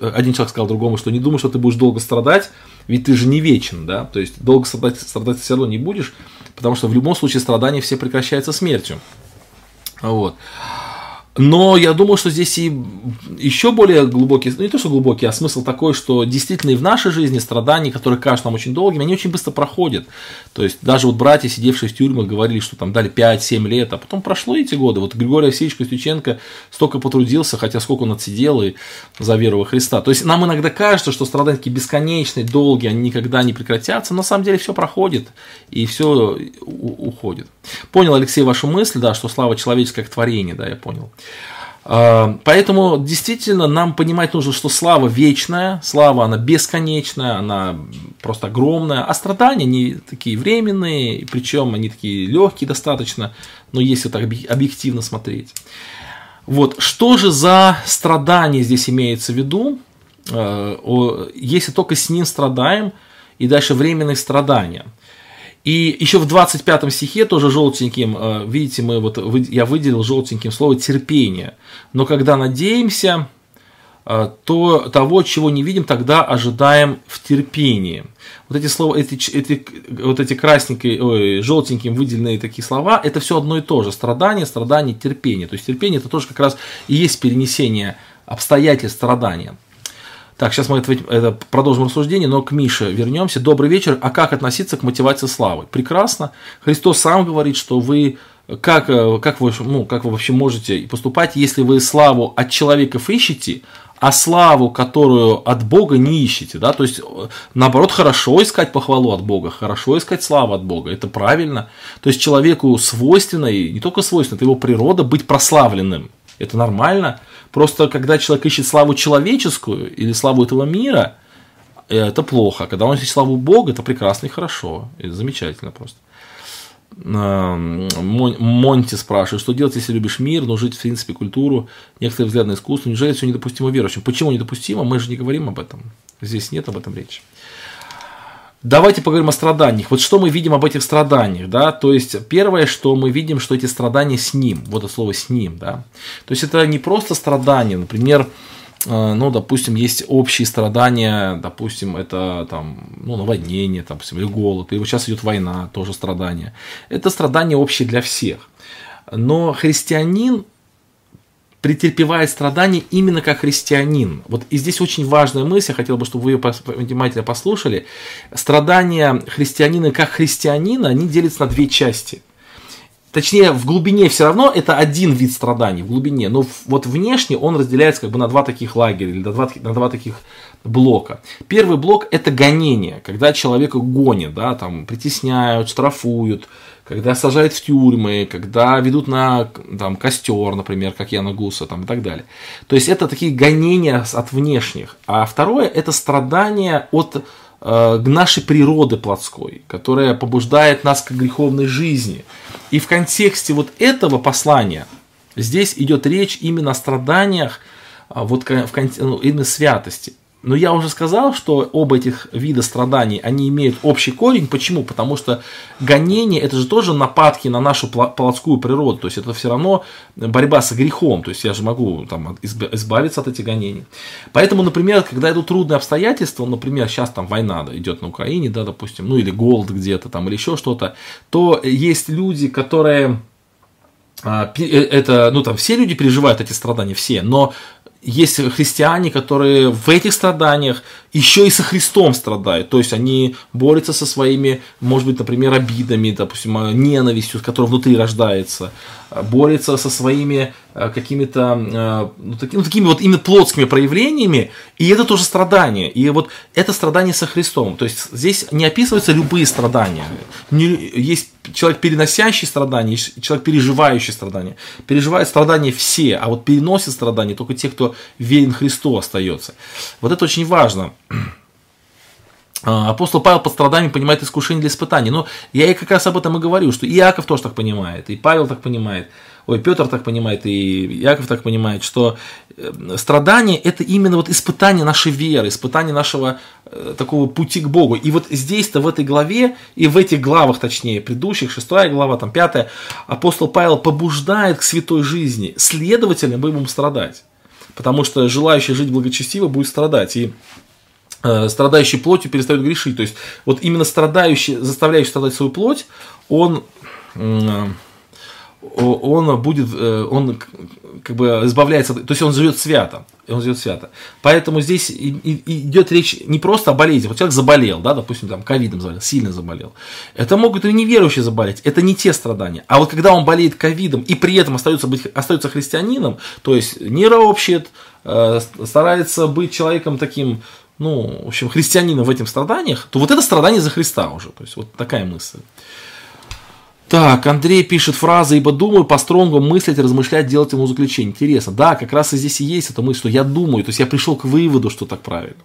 один человек сказал другому, что не думай, что ты будешь долго страдать, ведь ты же не вечен, да, то есть долго страдать, страдать все равно не будешь, потому что в любом случае страдания все прекращаются смертью. Вот. Но я думаю, что здесь и еще более глубокий, ну не то что глубокий, а смысл такой, что действительно и в нашей жизни страдания, которые кажутся нам очень долгими, они очень быстро проходят. То есть даже вот братья, сидевшие в тюрьмах, говорили, что там дали 5-7 лет, а потом прошло эти годы. Вот Григорий Алексеевич Костюченко столько потрудился, хотя сколько он отсидел и за веру во Христа. То есть нам иногда кажется, что страдания такие бесконечные, долгие, они никогда не прекратятся, но на самом деле все проходит и все уходит. Понял, Алексей, вашу мысль, да, что слава человеческое творение, да, я понял. А, поэтому действительно нам понимать нужно, что слава вечная, слава она бесконечная, она просто огромная, а страдания они такие временные, причем они такие легкие достаточно, но если так объективно смотреть. Вот, что же за страдания здесь имеется в виду? А, если только с ним страдаем, и дальше временные страдания – и еще в 25 стихе тоже желтеньким, э, видите, мы вот, я выделил желтеньким слово терпение. Но когда надеемся, э, то того, чего не видим, тогда ожидаем в терпении. Вот эти слова, эти, эти, вот эти красненькие, ой, желтеньким выделенные такие слова, это все одно и то же. Страдание, страдание, терпение. То есть терпение это тоже как раз и есть перенесение обстоятельств страдания. Так, сейчас мы это, это продолжим рассуждение, но к Мише вернемся. Добрый вечер. А как относиться к мотивации славы? Прекрасно. Христос сам говорит, что вы как, э, как, вы, ну, как вы вообще можете поступать, если вы славу от человеков ищете, а славу, которую от Бога не ищете, да, то есть наоборот хорошо искать похвалу от Бога, хорошо искать славу от Бога, это правильно, то есть человеку свойственно, и не только свойственно, это его природа быть прославленным, это нормально, Просто когда человек ищет славу человеческую или славу этого мира, это плохо. Когда он ищет славу Бога, это прекрасно и хорошо. Это замечательно просто. Монти спрашивает, что делать, если любишь мир, но жить, в принципе, культуру, некоторые взгляды на искусство, неужели все недопустимо верующим? Почему недопустимо? Мы же не говорим об этом. Здесь нет об этом речи. Давайте поговорим о страданиях. Вот что мы видим об этих страданиях, да? То есть первое, что мы видим, что эти страдания с ним. Вот это слово с ним, да? То есть это не просто страдания, например, э, ну, допустим, есть общие страдания, допустим, это там, ну, наводнение, там, или голод, или вот сейчас идет война, тоже страдания. Это страдания общие для всех. Но христианин претерпевает страдания именно как христианин. Вот и здесь очень важная мысль, я хотел бы, чтобы вы ее внимательно послушали. Страдания христианина как христианина, они делятся на две части. Точнее, в глубине все равно это один вид страданий, в глубине. Но вот внешне он разделяется как бы на два таких лагеря или на два, на два таких блока. Первый блок это гонение, когда человека гонят, да, там притесняют, штрафуют, когда сажают в тюрьмы, когда ведут на там, костер, например, как Яна Гуса там, и так далее. То есть это такие гонения от внешних. А второе это страдание от э, нашей природы плотской, которая побуждает нас к греховной жизни. И в контексте вот этого послания здесь идет речь именно о страданиях а, вот в, ну, именно святости. Но я уже сказал, что оба этих вида страданий, они имеют общий корень. Почему? Потому что гонение, это же тоже нападки на нашу плотскую природу. То есть, это все равно борьба с грехом. То есть, я же могу там, избавиться от этих гонений. Поэтому, например, когда идут трудные обстоятельства, например, сейчас там война да, идет на Украине, да, допустим, ну или голод где-то там, или еще что-то, то есть люди, которые а, э, это, ну там все люди переживают эти страдания, все, но есть христиане, которые в этих страданиях еще и со Христом страдают. То есть они борются со своими, может быть, например, обидами, допустим, ненавистью, которая внутри рождается. Борются со своими э, какими-то э, ну, такими, ну, такими вот именно плотскими проявлениями. И это тоже страдание. И вот это страдание со Христом. То есть здесь не описываются любые страдания. есть человек, переносящий страдания, человек, переживающий страдания. Переживают страдания все, а вот переносят страдания только те, кто верен Христу остается. Вот это очень важно. А, апостол Павел под страданием понимает искушение для испытаний. Но я и как раз об этом и говорю, что и Иаков тоже так понимает, и Павел так понимает, ой, Петр так понимает, и Иаков так понимает, что э, страдание – это именно вот испытание нашей веры, испытание нашего э, такого пути к Богу. И вот здесь-то, в этой главе, и в этих главах, точнее, предыдущих, шестая глава, там пятая, апостол Павел побуждает к святой жизни. Следовательно, мы будем страдать. Потому что желающий жить благочестиво будет страдать. И страдающий плотью перестает грешить. То есть вот именно страдающий, заставляющий страдать свою плоть, он, э, он будет, э, он как бы избавляется, то есть он живет свято, он живет свято. Поэтому здесь идет речь не просто о болезни, вот человек заболел, да, допустим, там ковидом заболел, сильно заболел. Это могут и неверующие заболеть, это не те страдания. А вот когда он болеет ковидом и при этом остается, быть, остается христианином, то есть не ропщет, старается быть человеком таким, ну, в общем, христианина в этих страданиях, то вот это страдание за Христа уже. То есть вот такая мысль. Так, Андрей пишет фразы, ибо думаю, по стронгу мыслить, размышлять, делать ему заключение. Интересно. Да, как раз и здесь и есть эта мысль, что я думаю, то есть я пришел к выводу, что так правильно.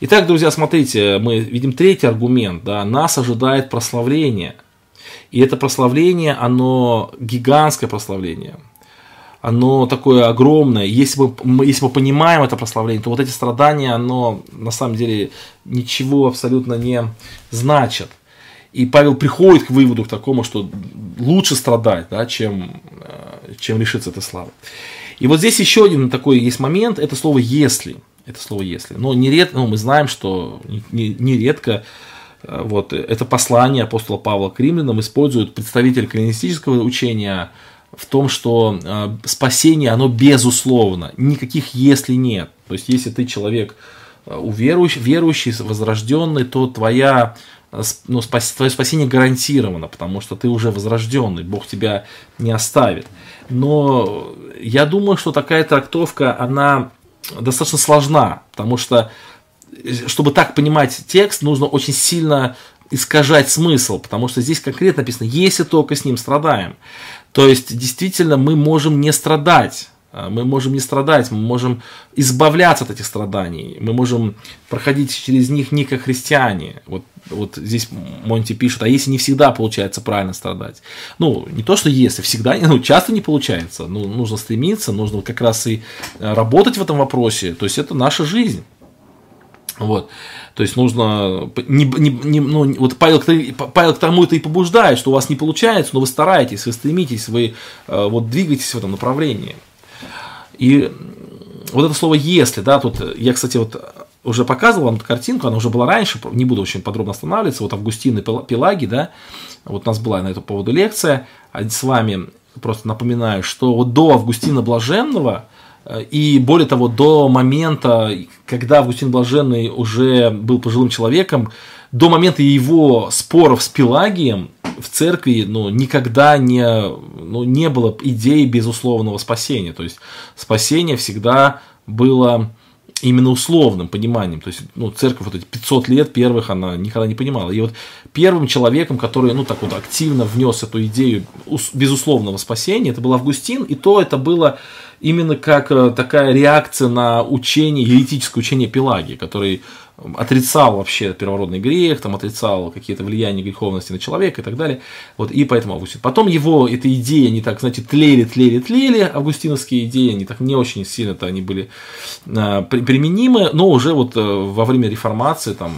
Итак, друзья, смотрите, мы видим третий аргумент, да, нас ожидает прославление. И это прославление, оно гигантское прославление оно такое огромное. Если мы, если мы понимаем это прославление, то вот эти страдания, оно на самом деле ничего абсолютно не значит. И Павел приходит к выводу к такому, что лучше страдать, да, чем, э, чем лишиться этой славы. И вот здесь еще один такой есть момент, это слово «если». Это слово «если». Но нередко, ну, мы знаем, что нередко э, вот, это послание апостола Павла к римлянам используют представители калинистического учения – в том, что э, спасение, оно безусловно, никаких если нет. То есть, если ты человек э, уверующий, верующий, возрожденный, то твоя, э, ну, спас, твое спасение гарантировано, потому что ты уже возрожденный, Бог тебя не оставит. Но я думаю, что такая трактовка, она достаточно сложна, потому что, чтобы так понимать текст, нужно очень сильно искажать смысл, потому что здесь конкретно написано, если только с ним страдаем. То есть, действительно, мы можем не страдать. А, мы можем не страдать, мы можем избавляться от этих страданий, мы можем проходить через них не как христиане. Вот, вот здесь Монти пишет, а если не всегда получается правильно страдать? Ну, не то, что если, всегда, ну, часто не получается. Ну, нужно стремиться, нужно как раз и э, работать в этом вопросе. То есть, это наша жизнь. Вот. То есть нужно не, не, не, ну, вот Павел, Павел к тому это и побуждает, что у вас не получается, но вы стараетесь, вы стремитесь, вы э, вот двигаетесь в этом направлении. И вот это слово если, да, тут я, кстати, вот уже показывал вам эту картинку, она уже была раньше, не буду очень подробно останавливаться, вот Августин и Пелаги, да, вот у нас была на эту поводу лекция, а с вами просто напоминаю, что вот до Августина Блаженного – и более того, до момента, когда Августин Блаженный уже был пожилым человеком, до момента его споров с Пелагием в церкви ну, никогда не, ну, не было идеи безусловного спасения. То есть спасение всегда было именно условным пониманием. То есть, ну, церковь вот эти 500 лет первых она никогда не понимала. И вот первым человеком, который, ну, так вот активно внес эту идею безусловного спасения, это был Августин, и то это было именно как э, такая реакция на учение, еретическое учение Пелагии, который отрицал вообще первородный грех, там отрицал какие-то влияния греховности на человека и так далее. Вот, и поэтому Августин. Потом его, эта идея, они так, знаете, тлели, тлели, тлели, августиновские идеи, они так не очень сильно-то они были а, применимы, но уже вот а, во время реформации там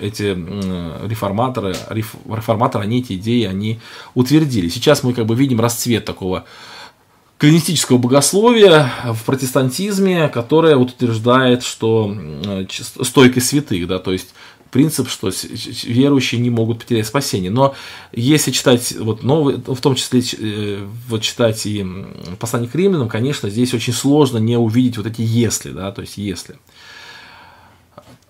эти а, реформаторы, реформаторы, они эти идеи, они утвердили. Сейчас мы как бы видим расцвет такого кальвинистического богословия в протестантизме, которое вот утверждает, что стойкость святых, да, то есть принцип, что верующие не могут потерять спасение. Но если читать вот новый, в том числе э, вот читать и послание к римлянам, конечно, здесь очень сложно не увидеть вот эти если, да, то есть если.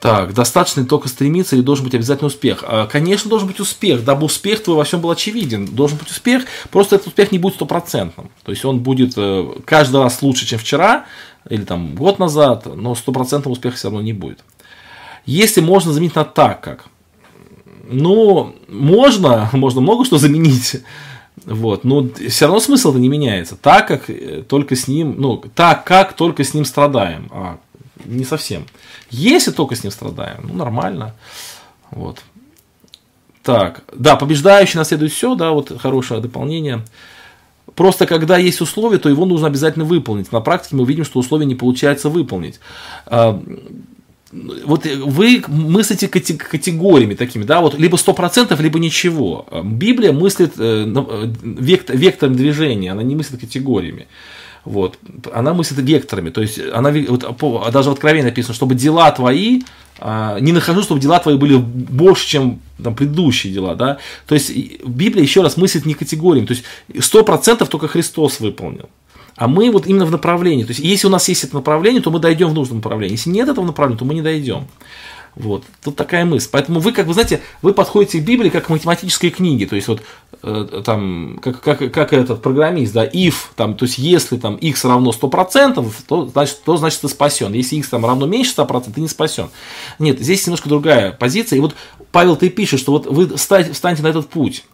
Так, достаточно ли только стремиться или должен быть обязательно успех? А, конечно, должен быть успех, дабы успех твой во всем был очевиден. Должен быть успех, просто этот успех не будет стопроцентным. То есть он будет э, каждый раз лучше, чем вчера, или там год назад, но стопроцентного успеха все равно не будет. Если можно заменить на так как. Ну, можно, можно много что заменить. Вот, но все равно смысл-то не меняется. Так как э, только с ним, ну, так как только с ним страдаем. А, не совсем. Если только с ним страдаем, ну, нормально. Вот. Так, да, побеждающий наследует все, да, вот хорошее дополнение. Просто когда есть условия, то его нужно обязательно выполнить. На практике мы видим, что условия не получается выполнить. А, вот вы мыслите категориями такими, да, вот либо 100%, либо ничего. Библия мыслит э, э, вектором движения, она не мыслит категориями. Вот. Она мыслит векторами, то есть она вот, даже в Откровении написано, чтобы дела твои, а, не нахожу, чтобы дела твои были больше, чем там, предыдущие дела, да. То есть Библия еще раз мыслит не категориями, то есть сто процентов только Христос выполнил. А мы вот именно в направлении. То есть, если у нас есть это направление, то мы дойдем в нужном направлении. Если нет этого направления, то мы не дойдем. Вот. Тут такая мысль. Поэтому вы, как вы знаете, вы подходите к Библии как к математической книге. То есть, вот э, там, как, как, как этот программист, да, if, там, то есть, если там x равно 100%, то значит, то значит ты спасен. Если x там равно меньше 100%, ты не спасен. Нет, здесь немножко другая позиция. И вот Павел, ты пишешь, что вот вы встаньте на этот путь.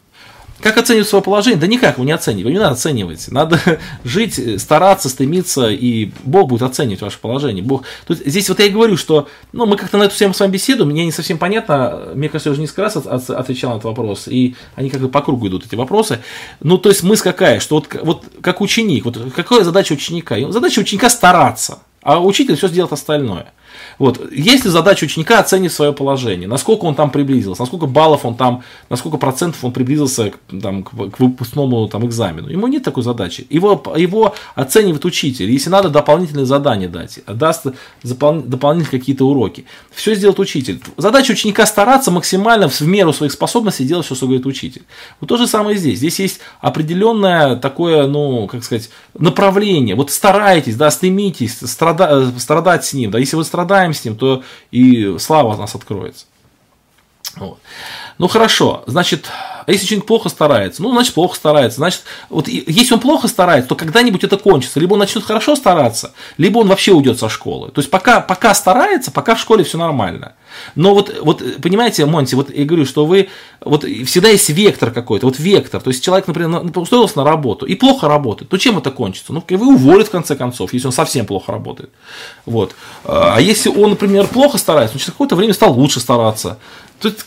Как оценивать свое положение? Да никак его не оценивать. Не надо оценивать. Надо жить, стараться, стремиться, и Бог будет оценивать ваше положение. Бог... Тут, здесь вот я и говорю, что ну, мы как-то на эту тему с вами беседуем, мне не совсем понятно, мне кажется, я уже несколько раз от, от, отвечал на этот вопрос, и они как-то по кругу идут, эти вопросы. Ну, то есть мысль какая, что вот, вот как ученик, вот какая задача ученика? Задача ученика стараться, а учитель все сделает остальное. Вот. Есть ли задача ученика оценить свое положение? Насколько он там приблизился? Насколько баллов он там, насколько процентов он приблизился к, там, к выпускному там, экзамену? Ему нет такой задачи. Его, его оценивает учитель. Если надо дополнительные задания дать, даст запол, дополнительные какие-то уроки. Все сделает учитель. Задача ученика стараться максимально в меру своих способностей делать все, что говорит учитель. Вот то же самое здесь. Здесь есть определенное такое, ну, как сказать, направление. Вот старайтесь, да, стремитесь страда, страдать с ним. Да, если вы страдаете, с ним, то и слава у нас откроется. Вот. Ну хорошо, значит, а если человек плохо старается, ну, значит, плохо старается. Значит, вот если он плохо старается, то когда-нибудь это кончится. Либо он начнет хорошо стараться, либо он вообще уйдет со школы. То есть пока, пока старается, пока в школе все нормально. Но вот, вот понимаете, Монти, вот я говорю, что вы, вот всегда есть вектор какой-то, вот вектор. То есть человек, например, устроился на работу и плохо работает, то чем это кончится? Ну, его уволят в конце концов, если он совсем плохо работает. Вот. А если он, например, плохо старается, он через какое-то время стал лучше стараться. Тут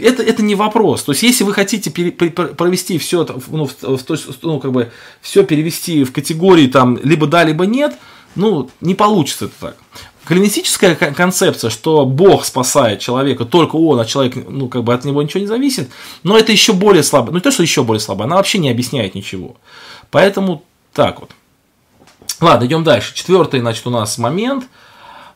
это, это не вопрос. То есть, если вы хотите пере, провести все, ну, в, в, ну, как бы, все перевести в категории там, либо да, либо нет, ну, не получится это так. Кальвинистическая концепция, что Бог спасает человека, только он, а человек, ну, как бы от него ничего не зависит, но это еще более слабо. Ну, не то, что еще более слабо, она вообще не объясняет ничего. Поэтому так вот. Ладно, идем дальше. Четвертый, значит, у нас момент –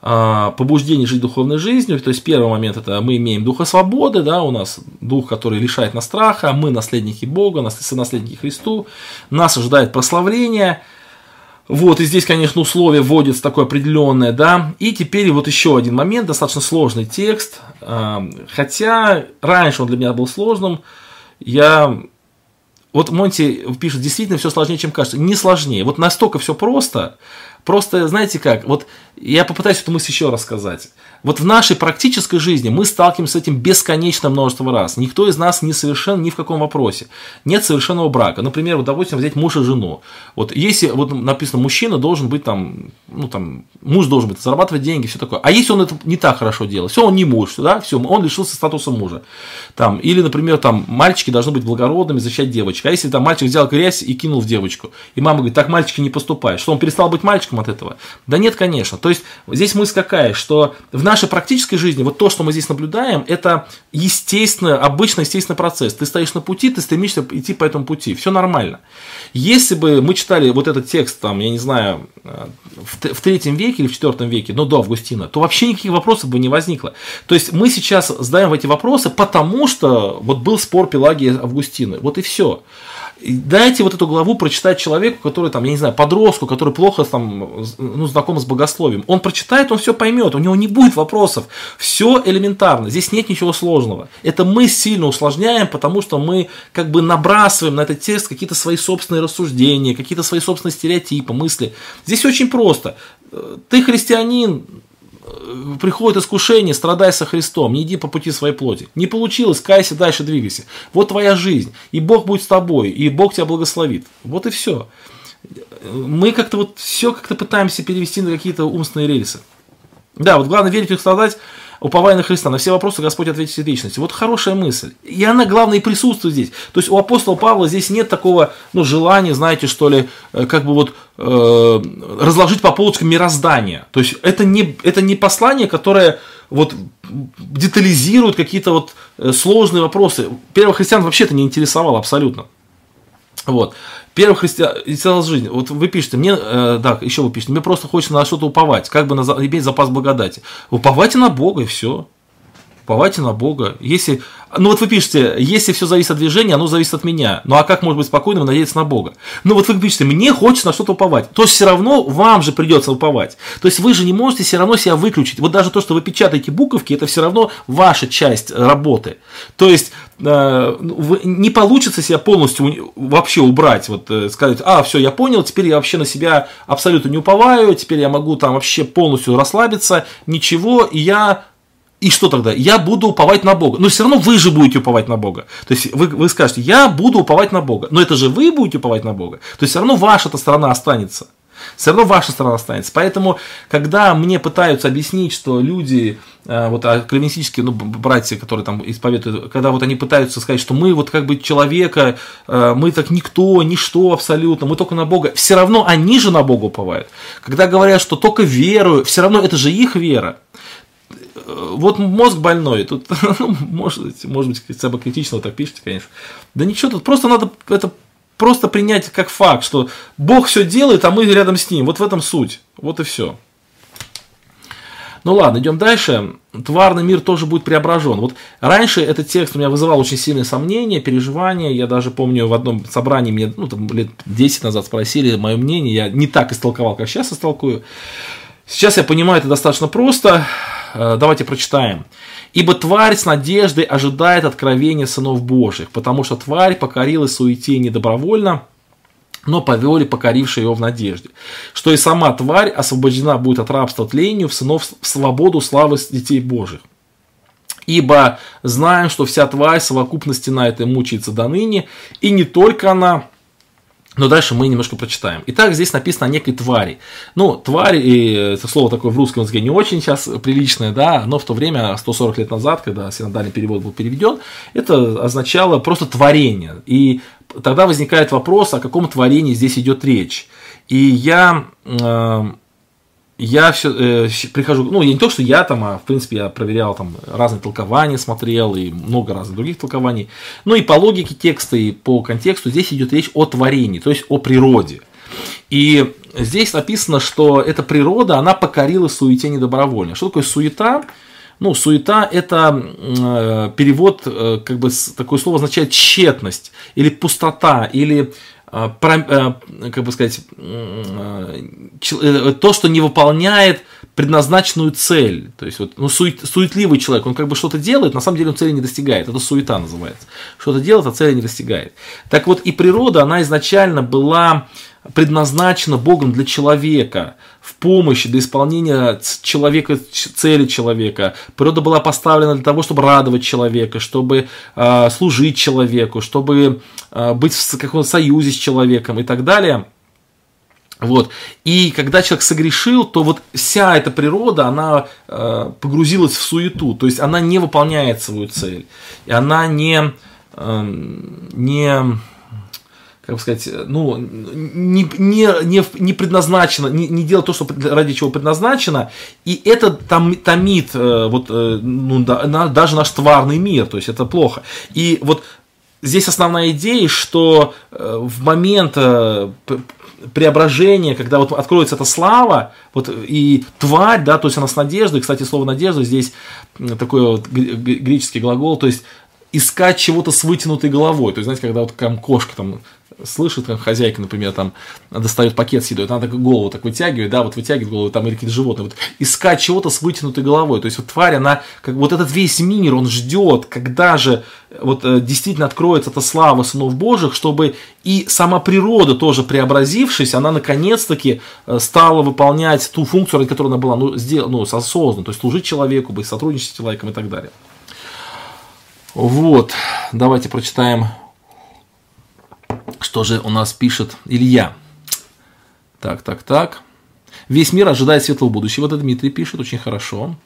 побуждение жить духовной жизнью. То есть первый момент это мы имеем духа свободы, да, у нас дух, который лишает нас страха, мы наследники Бога, наследники Христу, нас ожидает прославление. Вот, и здесь, конечно, условие вводится такое определенное, да. И теперь вот еще один момент, достаточно сложный текст. А, хотя раньше он для меня был сложным, я вот Монти пишет, действительно все сложнее, чем кажется. Не сложнее. Вот настолько все просто, Просто, знаете как, вот я попытаюсь эту мысль еще рассказать. Вот в нашей практической жизни мы сталкиваемся с этим бесконечное множество раз. Никто из нас не совершен ни в каком вопросе. Нет совершенного брака. Например, вот, допустим, взять муж и жену. Вот если вот написано, мужчина должен быть там, ну там, муж должен быть, зарабатывать деньги, все такое. А если он это не так хорошо делает, все, он не муж, да, все, он лишился статуса мужа. Там, или, например, там, мальчики должны быть благородными, защищать девочек. А если там мальчик взял грязь и кинул в девочку, и мама говорит, так мальчики не поступают, что он перестал быть мальчиком от этого? Да нет, конечно. То есть здесь мысль какая, что в нашей практической жизни вот то, что мы здесь наблюдаем, это естественно, обычный естественный процесс. Ты стоишь на пути, ты стремишься идти по этому пути. Все нормально. Если бы мы читали вот этот текст, там, я не знаю, э, в третьем веке или в четвертом веке, но до Августина, то вообще никаких вопросов бы не возникло. То есть мы сейчас задаем эти вопросы, потому что вот был спор Пелагии Августины. Вот и все. Дайте вот эту главу прочитать человеку, который там, я не знаю, подростку, который плохо там, ну, знаком с богословием. Он прочитает, он все поймет, у него не будет вопросов. Все элементарно, здесь нет ничего сложного. Это мы сильно усложняем, потому что мы как бы набрасываем на этот текст какие-то свои собственные рассуждения, какие-то свои собственные стереотипы, мысли. Здесь очень просто. Ты христианин, Э, приходит искушение, страдай со Христом, не иди по пути своей плоти. Не получилось, кайся, дальше двигайся. Вот твоя жизнь, и Бог будет с тобой, и Бог тебя благословит. Вот и все. Мы как-то вот все как-то пытаемся перевести на какие-то умственные рельсы. Да, вот главное верить и страдать, уповая на Христа. На все вопросы Господь ответит личности. Вот хорошая мысль. И она, главное, и присутствует здесь. То есть у апостола Павла здесь нет такого ну, желания, знаете, что ли, э, как бы вот э, разложить по полочкам мироздание. То есть это не, это не послание, которое вот детализирует какие-то вот э, сложные вопросы. Первых христиан вообще это не интересовало абсолютно. Вот. Первый христиан жизни. Вот вы пишете, мне, э, да, еще вы пишете, мне просто хочется на что-то уповать, как бы на, иметь запас благодати. Уповайте на Бога и все. Уповайте на Бога. Если ну вот вы пишете, если все зависит от движения, оно зависит от меня. Ну а как может быть спокойным надеяться на Бога? Ну вот вы пишете, мне хочется на что-то уповать. То есть все равно вам же придется уповать. То есть вы же не можете все равно себя выключить. Вот даже то, что вы печатаете буковки, это все равно ваша часть работы. То есть не получится себя полностью вообще убрать, вот э, сказать, а, все, я понял, теперь я вообще на себя абсолютно не уповаю, теперь я могу там вообще полностью расслабиться, ничего, и я и что тогда? Я буду уповать на Бога. Но все равно вы же будете уповать на Бога. То есть вы, вы скажете, я буду уповать на Бога. Но это же вы будете уповать на Бога. То есть все равно ваша-то сторона останется. Все равно ваша сторона останется. Поэтому, когда мне пытаются объяснить, что люди, э, вот а кальвинистические ну, братья, которые там исповедуют, когда вот они пытаются сказать, что мы вот как бы человека, э, мы так никто, ничто абсолютно, мы только на Бога, все равно они же на Бога уповают. Когда говорят, что только верую, все равно это же их вера вот мозг больной, тут, ну, может может быть, самокритично так пишете, конечно. Да ничего, тут просто надо это просто принять как факт, что Бог все делает, а мы рядом с Ним. Вот в этом суть. Вот и все. Ну ладно, идем дальше. Тварный мир тоже будет преображен. Вот раньше этот текст у меня вызывал очень сильные сомнения, переживания. Я даже помню в одном собрании мне ну, там, лет 10 назад спросили мое мнение. Я не так истолковал, как сейчас истолкую. Сейчас я понимаю это достаточно просто. Э, давайте прочитаем. «Ибо тварь с надеждой ожидает откровения сынов Божьих, потому что тварь покорилась суете недобровольно, но повели покорившие его в надежде, что и сама тварь освобождена будет от рабства тлению в сынов в свободу славы детей Божьих. Ибо знаем, что вся тварь совокупности на это мучается до ныне, и не только она, но дальше мы немножко прочитаем. Итак, здесь написано о некой твари. Ну, тварь, и это слово такое в русском языке не очень сейчас приличное, да, но в то время, 140 лет назад, когда синодальный перевод был переведен, это означало просто творение. И тогда возникает вопрос, о каком творении здесь идет речь. И я э, я все э, прихожу, ну, не то, что я там, а в принципе я проверял там разные толкования, смотрел и много разных других толкований. Ну и по логике текста и по контексту здесь идет речь о творении, то есть о природе. И здесь написано, что эта природа, она покорила суете недобровольно. Что такое суета? Ну, суета – это э, перевод, э, как бы такое слово означает тщетность, или пустота, или а, э, как бы сказать, э, то, что не выполняет предназначенную цель. То есть, вот, ну, сует, суетливый человек, он как бы что-то делает, на самом деле он цели не достигает. Это суета называется. Что-то делает, а цели не достигает. Так вот, и природа, она изначально была предназначена Богом для человека, в помощь для исполнения человека, цели человека. Природа была поставлена для того, чтобы радовать человека, чтобы э, служить человеку, чтобы э, быть в каком-то союзе с человеком и так далее. Вот. И когда человек согрешил, то вот вся эта природа, она э, погрузилась в суету, то есть она не выполняет свою цель, и она не, э, не как бы сказать, ну, не, не, не, не предназначено, не, не делать то, что ради чего предназначено, и это там томит э, вот, э, ну, да, на, даже наш тварный мир, то есть это плохо. И вот здесь основная идея, что э, в момент э, преображения, когда вот откроется эта слава, вот и тварь, да, то есть она с надеждой, кстати, слово надежда здесь такой вот греческий глагол, то есть искать чего-то с вытянутой головой. То есть, знаете, когда вот там кошка там слышит, как хозяйка, например, там достает пакет с едой, она так голову так вытягивает, да, вот вытягивает голову, там или какие-то животные, вот искать чего-то с вытянутой головой, то есть вот тварь, она, как вот этот весь мир, он ждет, когда же вот э, действительно откроется эта слава сынов Божьих, чтобы и сама природа тоже преобразившись, она наконец-таки э, стала выполнять ту функцию, ради которой она была ну, сделана, ну, осознанно, то есть служить человеку, быть сотрудничать с человеком и так далее. Вот, давайте прочитаем что же у нас пишет Илья? Так, так, так. Весь мир ожидает светлого будущего. Это Дмитрий пишет, очень хорошо.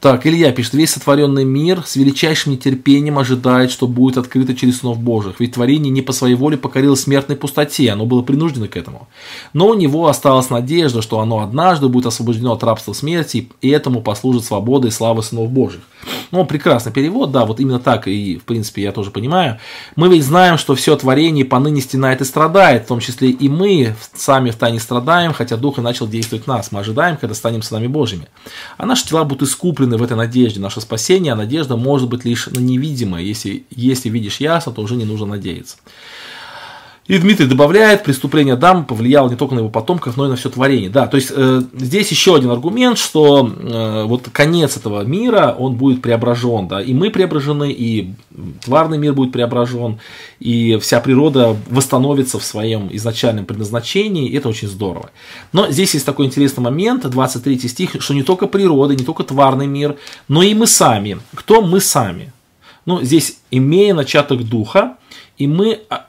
Так, Илья пишет, весь сотворенный мир с величайшим нетерпением ожидает, что будет открыто через снов Божьих, ведь творение не по своей воле покорило смертной пустоте, оно было принуждено к этому. Но у него осталась надежда, что оно однажды будет освобождено от рабства смерти, и этому послужит свобода и слава сынов Божьих. Ну, прекрасный перевод, да, вот именно так, и, в принципе, я тоже понимаю. Мы ведь знаем, что все творение поныне стенает и страдает, в том числе и мы сами в тайне страдаем, хотя Дух и начал действовать в нас. Мы ожидаем, когда станем сынами Божьими. А наши тела будут искуплены в этой надежде. Наше спасение, а надежда может быть лишь на невидимое. Если, если видишь ясно, то уже не нужно надеяться. И Дмитрий добавляет, преступление Адама повлияло не только на его потомков, но и на все творение. Да, то есть э, здесь еще один аргумент, что э, вот конец этого мира, он будет преображен, да, и мы преображены, и тварный мир будет преображен, и вся природа восстановится в своем изначальном предназначении, и это очень здорово. Но здесь есть такой интересный момент, 23 стих, что не только природа, не только тварный мир, но и мы сами. Кто мы сами? Ну, здесь имея начаток духа, и мы а,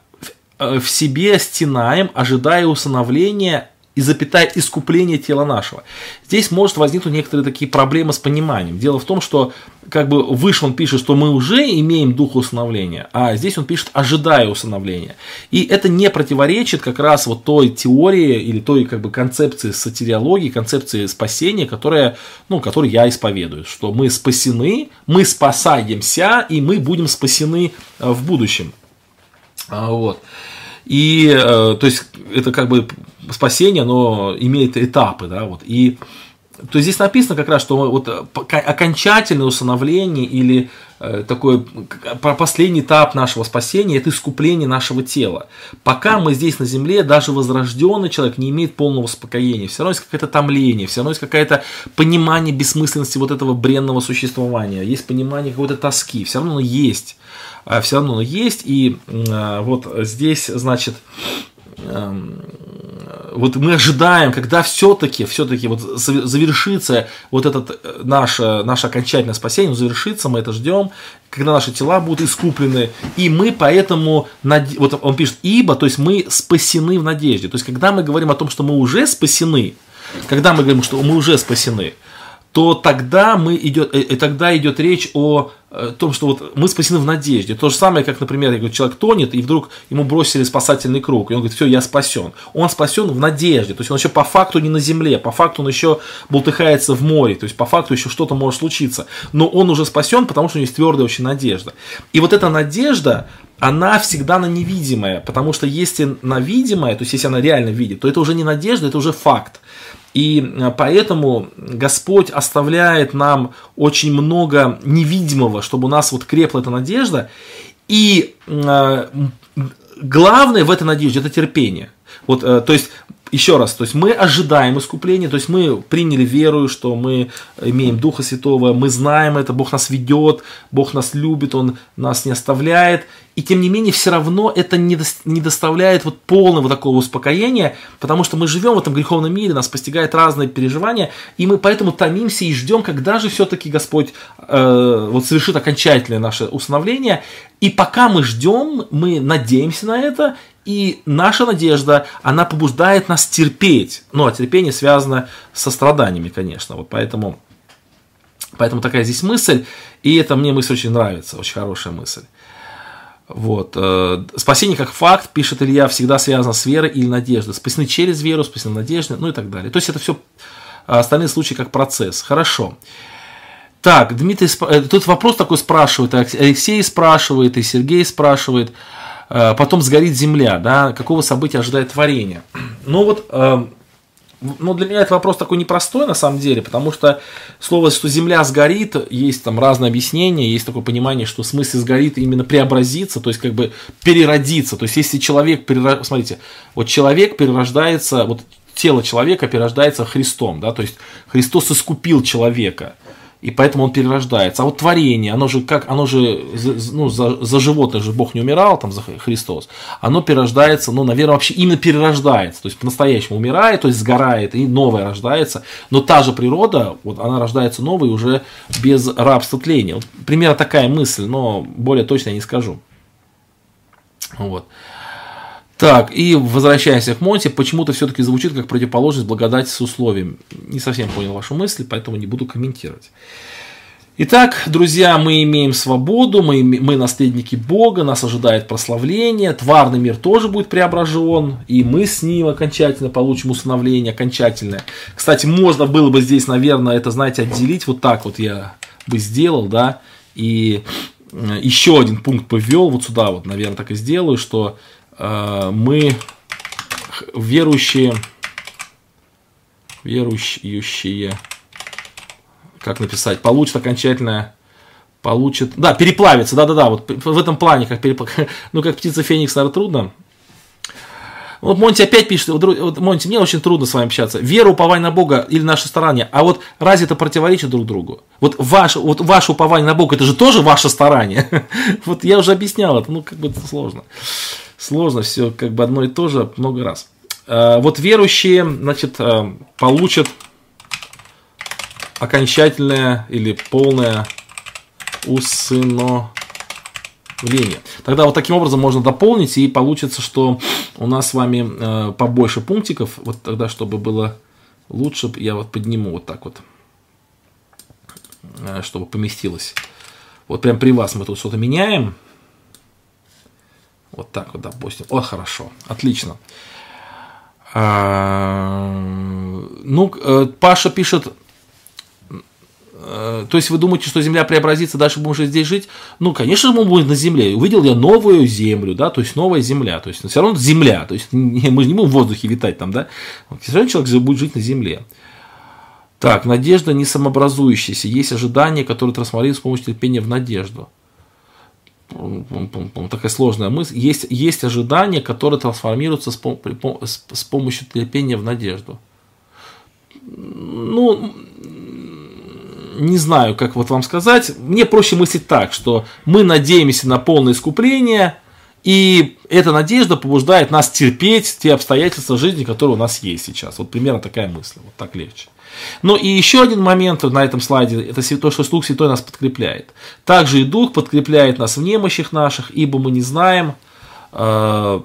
в себе стенаем, ожидая усыновления и запятая искупления тела нашего. Здесь может возникнуть некоторые такие проблемы с пониманием. Дело в том, что как бы выше он пишет, что мы уже имеем дух усыновления, а здесь он пишет ожидая усыновления. И это не противоречит как раз вот той теории или той как бы концепции сатириологии, концепции спасения, которая, ну, которую я исповедую, что мы спасены, мы спасаемся и мы будем спасены э, в будущем. А, вот. И, э, то есть, это как бы спасение, но имеет этапы, да, вот. И, то есть, здесь написано как раз, что вот окончательное усыновление или э, такой последний этап нашего спасения – это искупление нашего тела. Пока мы здесь на земле, даже возрожденный человек не имеет полного успокоения. Все равно есть какое-то томление, все равно есть какое-то понимание бессмысленности вот этого бренного существования, есть понимание какой-то тоски, все равно оно есть. А все равно есть. И а, вот здесь, значит, эм, вот мы ожидаем, когда все-таки, все-таки вот завершится вот этот э, наше, наше окончательное спасение, завершится, мы это ждем, когда наши тела будут искуплены, и мы поэтому, вот он пишет, ибо, то есть мы спасены в надежде. То есть, когда мы говорим о том, что мы уже спасены, когда мы говорим, что мы уже спасены, то тогда, мы идет, и э, тогда идет речь о Э, том, что вот мы спасены в надежде. То же самое, как, например, говорю, человек тонет, и вдруг ему бросили спасательный круг, и он говорит, все, я спасен. Он спасен в надежде, то есть он еще по факту не на земле, по факту он еще болтыхается в море, то есть по факту еще что-то может случиться. Но он уже спасен, потому что у него есть твердая очень надежда. И вот эта надежда, она всегда на невидимое, потому что если на видимое, то есть если она реально видит, то это уже не надежда, это уже факт. И э, поэтому Господь оставляет нам очень много невидимого, чтобы у нас вот крепла эта надежда. И э, главное в этой надежде это терпение. Вот, э, то есть еще раз, то есть мы ожидаем искупления, то есть мы приняли веру, что мы имеем Духа Святого, мы знаем это, Бог нас ведет, Бог нас любит, Он нас не оставляет, и тем не менее все равно это не, не доставляет вот полного такого успокоения, потому что мы живем в этом греховном мире, нас постигает разные переживания, и мы поэтому томимся и ждем, когда же все-таки Господь э, вот совершит окончательное наше установление, и пока мы ждем, мы надеемся на это, и наша надежда, она побуждает нас терпеть. Ну, а терпение связано со страданиями, конечно. Вот поэтому, поэтому такая здесь мысль. И эта мне мысль очень нравится, очень хорошая мысль. Вот. Э, спасение как факт, пишет Илья, всегда связано с верой или надеждой. Спасены через веру, спасены надеждой, ну и так далее. То есть это все остальные случаи как процесс. Хорошо. Так, Дмитрий, э, тут вопрос такой спрашивает, Алексей спрашивает, и Сергей спрашивает, потом сгорит земля, да, какого события ожидает творение? Ну вот, ну, для меня это вопрос такой непростой, на самом деле, потому что слово, что земля сгорит, есть там разные объяснения, есть такое понимание, что в смысле сгорит именно преобразиться, то есть как бы переродиться. То есть если человек, смотрите, вот человек перерождается, вот тело человека перерождается Христом, да, то есть Христос искупил человека – и поэтому он перерождается. А вот творение, оно же как, оно же, ну, за, за животных же Бог не умирал, там, за Христос, оно перерождается, ну, наверное, вообще именно перерождается, то есть по-настоящему умирает, то есть сгорает, и новое рождается, но та же природа, вот она рождается новой уже без рабства тления. Вот, примерно такая мысль, но более точно я не скажу. Вот. Так, и возвращаемся к Монте, почему-то все-таки звучит как противоположность благодати с условием. Не совсем понял вашу мысль, поэтому не буду комментировать. Итак, друзья, мы имеем свободу, мы, мы наследники Бога, нас ожидает прославление, тварный мир тоже будет преображен, и мы с ним окончательно получим усыновление, окончательное. Кстати, можно было бы здесь, наверное, это, знаете, отделить, вот так вот я бы сделал, да, и э, еще один пункт повел, вот сюда вот, наверное, так и сделаю, что мы верующие, верующие, как написать, получат окончательное, получат, да, переплавится, да-да-да, вот в этом плане, как перепл... ну, как птица Феникс, наверное, трудно. Вот Монти опять пишет, вот, Монти, мне очень трудно с вами общаться. Вера, упование на Бога или наше старание. А вот разве это противоречит друг другу? Вот ваше, вот ваше упование на Бога, это же тоже ваше старание. Вот я уже объяснял это, ну, как бы это сложно сложно, все как бы одно и то же много раз. А, вот верующие, значит, а, получат окончательное или полное усыновление. Тогда вот таким образом можно дополнить, и получится, что у нас с вами а, побольше пунктиков. Вот тогда, чтобы было лучше, я вот подниму вот так вот, чтобы поместилось. Вот прям при вас мы тут что-то меняем. Вот так вот, допустим. О, хорошо, отлично. А, ну, э, Паша пишет, э, то есть вы думаете, что Земля преобразится, дальше будем уже здесь жить? Ну, конечно, мы будем на Земле. Увидел я новую Землю, да, то есть новая Земля. То есть все равно Земля. То есть мы же не будем в воздухе летать там, да. Все равно человек будет жить на Земле. Так, надежда не самообразующаяся. Есть ожидания, которые трансформируются с помощью терпения в надежду такая сложная мысль, есть, есть ожидания, которые трансформируются с, с, с помощью терпения в надежду. Ну, не знаю, как вот вам сказать. Мне проще мыслить так, что мы надеемся на полное искупление, и эта надежда побуждает нас терпеть те обстоятельства жизни, которые у нас есть сейчас. Вот примерно такая мысль, вот так легче. Ну и еще один момент на этом слайде, это то, что Дух Святой нас подкрепляет. Также и Дух подкрепляет нас в немощах наших, ибо мы не знаем, э,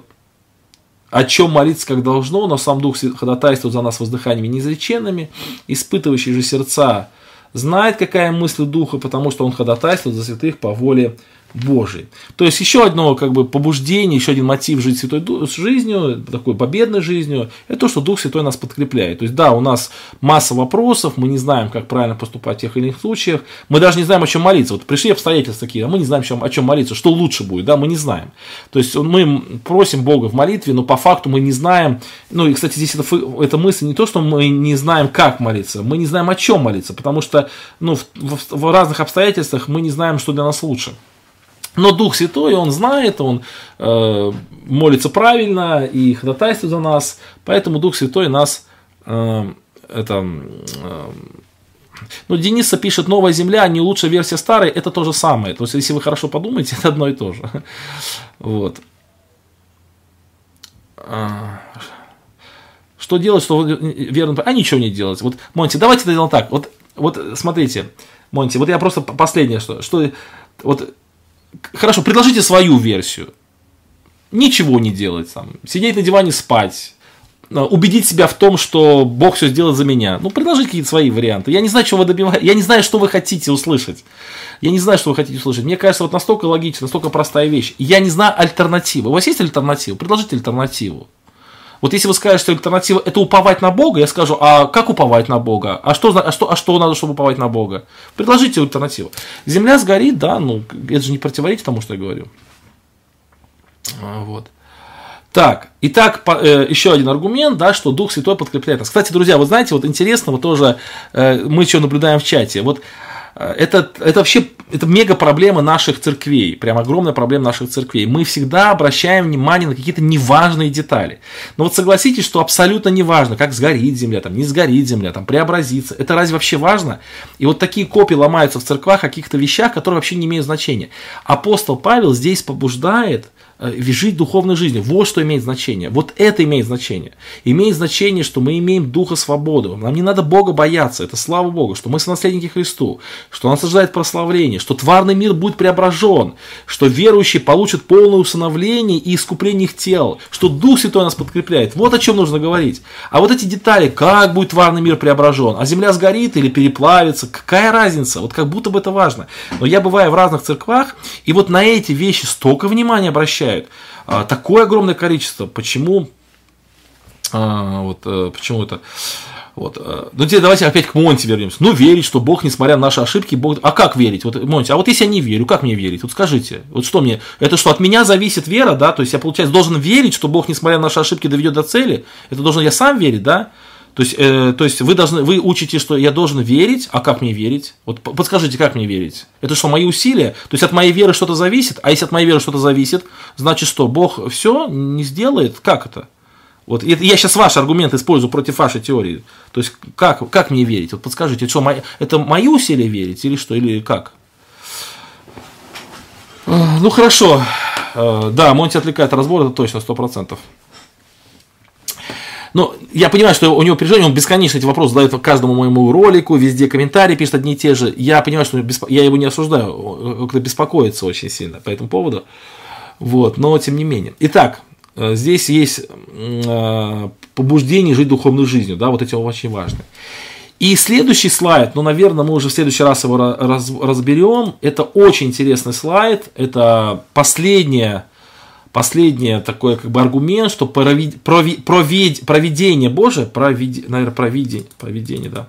о чем молиться как должно, но сам Дух ходатайствует за нас воздыханиями неизреченными, испытывающий же сердца знает, какая мысль Духа, потому что он ходатайствует за святых по воле Божий. То есть еще одно как бы побуждение, еще один мотив жить святой жизнью, такой победной жизнью, это то, что Дух Святой нас подкрепляет. То есть да, у нас масса вопросов, мы не знаем, как правильно поступать в тех или иных случаях, мы даже не знаем, о чем молиться. Вот пришли обстоятельства такие, а мы не знаем, о чем молиться, что лучше будет, да, мы не знаем. То есть мы просим Бога в молитве, но по факту мы не знаем, ну и, кстати, здесь это, эта мысль не то, что мы не знаем, как молиться, мы не знаем, о чем молиться, потому что ну, в, в, в разных обстоятельствах мы не знаем, что для нас лучше. Но Дух Святой, Он знает, Он э, молится правильно и ходатайствует за нас, поэтому Дух Святой нас э, это... Э, ну, Дениса пишет, новая земля, не лучшая версия старой, это то же самое. То есть, если вы хорошо подумаете, это одно и то же. Вот. А, что делать, что верно? А ничего не делать. Вот, Монти, давайте сделаем так. Вот, вот смотрите, Монти, вот я просто последнее, что, что вот Хорошо, предложите свою версию. Ничего не делать там. Сидеть на диване спать. убедить себя в том, что Бог все сделает за меня. Ну, предложите какие-то свои варианты. Я не знаю, чего вы добиваетесь. Я не знаю, что вы хотите услышать. Я не знаю, что вы хотите услышать. Мне кажется, вот настолько логично, настолько простая вещь. Я не знаю альтернативы. У вас есть альтернатива? Предложите альтернативу. Вот если вы скажете, что альтернатива это уповать на Бога, я скажу, а как уповать на Бога? А что, а что, а что надо, чтобы уповать на Бога? Предложите альтернативу. Земля сгорит, да, ну это же не противоречит тому, что я говорю. А, вот. Так, итак, по, э, еще один аргумент, да, что Дух Святой подкрепляет нас. Кстати, друзья, вы знаете, вот интересно, вот тоже э, мы еще наблюдаем в чате. Вот это, это вообще это мега проблема наших церквей, прям огромная проблема наших церквей. Мы всегда обращаем внимание на какие-то неважные детали. Но вот согласитесь, что абсолютно неважно, как сгорит земля, там, не сгорит земля, там, преобразится. Это разве вообще важно? И вот такие копии ломаются в церквах о каких-то вещах, которые вообще не имеют значения. Апостол Павел здесь побуждает Э, жить духовной жизнью. Вот что имеет значение. Вот это имеет значение. Имеет значение, что мы имеем духа свободы. Нам не надо Бога бояться. Это слава Богу, что мы сонаследники Христу, что нас ожидает прославление, что тварный мир будет преображен, что верующие получат полное усыновление и искупление их тел, что Дух Святой нас подкрепляет. Вот о чем нужно говорить. А вот эти детали, как будет тварный мир преображен, а земля сгорит или переплавится, какая разница? Вот как будто бы это важно. Но я бываю в разных церквах, и вот на эти вещи столько внимания обращаю, обещают. А, такое огромное количество. Почему? А, вот, а, почему это? Вот. Э, ну, теперь давайте опять к Монте вернемся. Ну, верить, что Бог, несмотря на наши ошибки, Бог... А как верить? Вот, Монти, а вот если я не верю, как мне верить? Вот скажите, вот что мне? Это что, от меня зависит вера, да? То есть я, получается, должен верить, что Бог, несмотря на наши ошибки, доведет до цели? Это должен я сам верить, да? То есть, э, то есть вы, должны, вы учите, что я должен верить, а как мне верить? Вот подскажите, как мне верить? Это что, мои усилия? То есть от моей веры что-то зависит? А если от моей веры что-то зависит, значит что, Бог все не сделает? Как это? Вот это, я сейчас ваш аргумент использую против вашей теории. То есть как, как мне верить? Вот подскажите, что, мои, это мои усилия верить или что, или как? Ну хорошо. Э, да, Монти отвлекает разбор, это точно, сто процентов. Но я понимаю, что у него переживания, он бесконечно эти вопросы задает каждому моему ролику, везде комментарии пишет одни и те же. Я понимаю, что я его не осуждаю, кто беспокоится очень сильно по этому поводу. Вот, но тем не менее. Итак, э, здесь есть э, побуждение жить духовной жизнью, да, вот эти очень важны. И следующий слайд, ну, наверное, мы уже в следующий раз его раз, разберем. Это очень интересный слайд. Это последняя последнее такое как бы аргумент, что провид, провид, провид, проведение Божие, провид, наверное, провидение, проведение, да,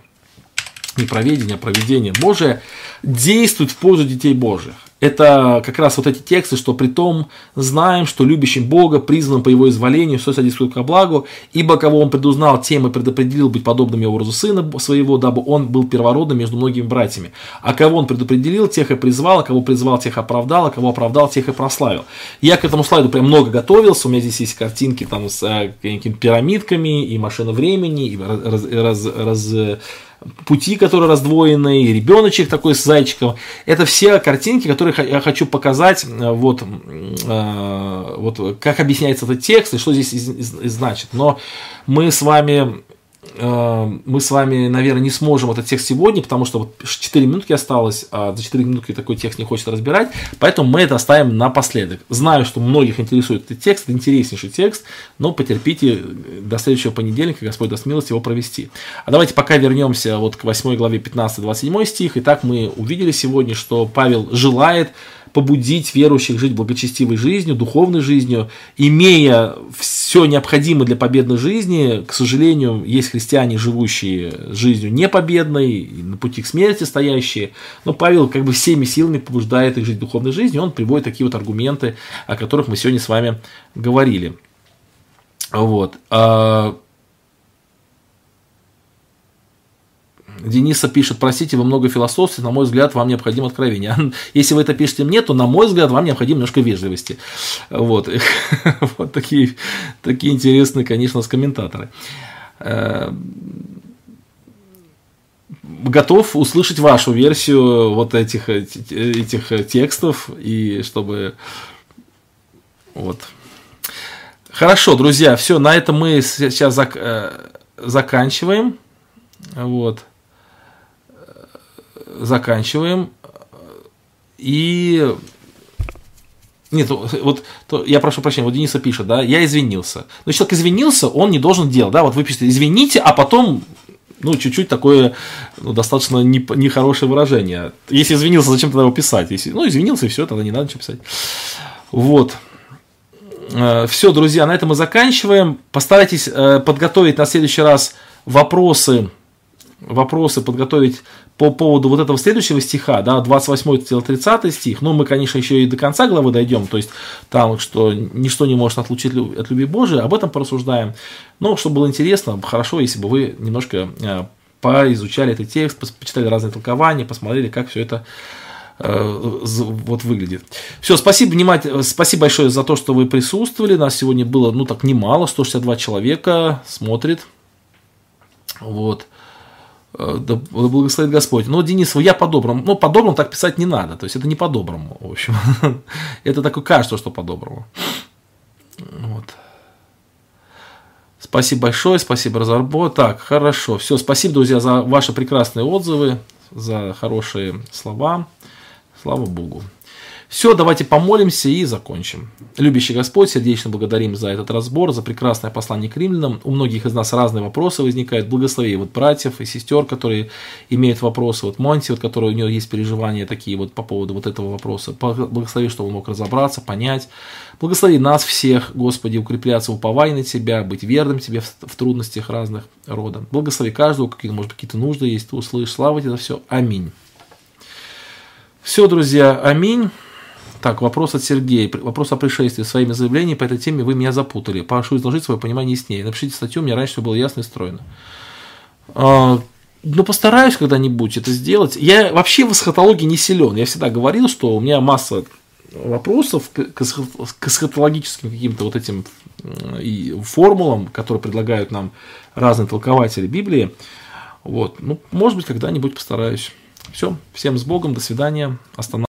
не проведение, а проведение Божие действует в пользу детей Божьих это как раз вот эти тексты, что при том знаем, что любящим Бога, призванным по его изволению, все содействует ко благу, ибо кого он предузнал, тем и предопределил быть подобным его образу сына своего, дабы он был первородным между многими братьями. А кого он предопределил, тех и призвал, а кого призвал, тех оправдал, а кого оправдал, тех и прославил. Я к этому слайду прям много готовился, у меня здесь есть картинки там с э, пирамидками, и машина времени, и раз, раз, раз, пути, которые раздвоены, и ребеночек такой с зайчиком. Это все картинки, которые я хочу показать, э, вот, э, вот как объясняется этот текст и что здесь значит. Но мы с вами мы с вами, наверное, не сможем этот текст сегодня, потому что вот 4 минутки осталось, а за 4 минутки такой текст не хочется разбирать, поэтому мы это оставим напоследок. Знаю, что многих интересует этот текст, это интереснейший текст, но потерпите до следующего понедельника, Господь даст милость его провести. А давайте пока вернемся вот к 8 главе 15-27 стих. Итак, мы увидели сегодня, что Павел желает побудить верующих жить благочестивой жизнью, духовной жизнью, имея все необходимое для победной жизни. К сожалению, есть христиане, живущие жизнью непобедной, на пути к смерти стоящие. Но Павел как бы всеми силами побуждает их жить духовной жизнью. Он приводит такие вот аргументы, о которых мы сегодня с вами говорили. Вот. Дениса пишет, простите, вы много философствуете, на мой взгляд, вам необходимо откровение. Если вы это пишете мне, то, на мой взгляд, вам необходимо немножко вежливости. Вот, вот такие, такие интересные, конечно, с комментаторы. Э, готов услышать вашу версию вот этих, этих текстов, и чтобы... Вот. Хорошо, друзья, все, на этом мы сейчас зак э, заканчиваем. Вот заканчиваем. И Нет, вот то, я прошу прощения, вот Дениса пишет, да, я извинился. Но человек извинился, он не должен делать, да, вот вы пишете, извините, а потом, ну, чуть-чуть такое, ну, достаточно нехорошее выражение. Если извинился, зачем тогда его писать? Если, ну, извинился, и все, тогда не надо ничего писать. Вот. Э, все, друзья, на этом мы заканчиваем. Постарайтесь э, подготовить на следующий раз вопросы, вопросы подготовить по поводу вот этого следующего стиха, да, 28-30 стих, ну, мы, конечно, еще и до конца главы дойдем, то есть там, что ничто не может отлучить от любви Божией, об этом порассуждаем. Но, чтобы было интересно, хорошо, если бы вы немножко э, поизучали этот текст, почитали разные толкования, посмотрели, как все это э, вот выглядит. Все, спасибо, внимательно, спасибо большое за то, что вы присутствовали. Нас сегодня было, ну, так немало, 162 человека смотрит. Вот. Да благословит Господь. Но, Денис, я по-доброму. Ну, по-доброму так писать не надо. То есть, это не по-доброму, в общем. это такое кажется, что по-доброму. Вот. Спасибо большое, спасибо, Разорбо. Так, хорошо. Все, спасибо, друзья, за ваши прекрасные отзывы, за хорошие слова. Слава Богу. Все, давайте помолимся и закончим. Любящий Господь, сердечно благодарим за этот разбор, за прекрасное послание к римлянам. У многих из нас разные вопросы возникают. Благослови вот братьев и сестер, которые имеют вопросы. Вот Монти, вот, который у него есть переживания такие вот по поводу вот этого вопроса. Благослови, чтобы он мог разобраться, понять. Благослови нас всех, Господи, укрепляться в уповании на Тебя, быть верным Тебе в, трудностях разных рода. Благослови каждого, какие, может какие-то нужды есть, ты услышишь. Слава Тебе за все. Аминь. Все, друзья, аминь. Так, вопрос от Сергея. Вопрос о пришествии. Своими заявлениями по этой теме вы меня запутали. Прошу изложить свое понимание яснее. Напишите статью, мне раньше все было ясно и стройно. А, ну, постараюсь когда-нибудь это сделать. Я вообще в эсхатологии не силен. Я всегда говорил, что у меня масса вопросов к эсхатологическим каким-то вот этим и формулам, которые предлагают нам разные толкователи Библии. Вот. Ну, может быть, когда-нибудь постараюсь. Все, всем с Богом, до свидания, останавливаюсь.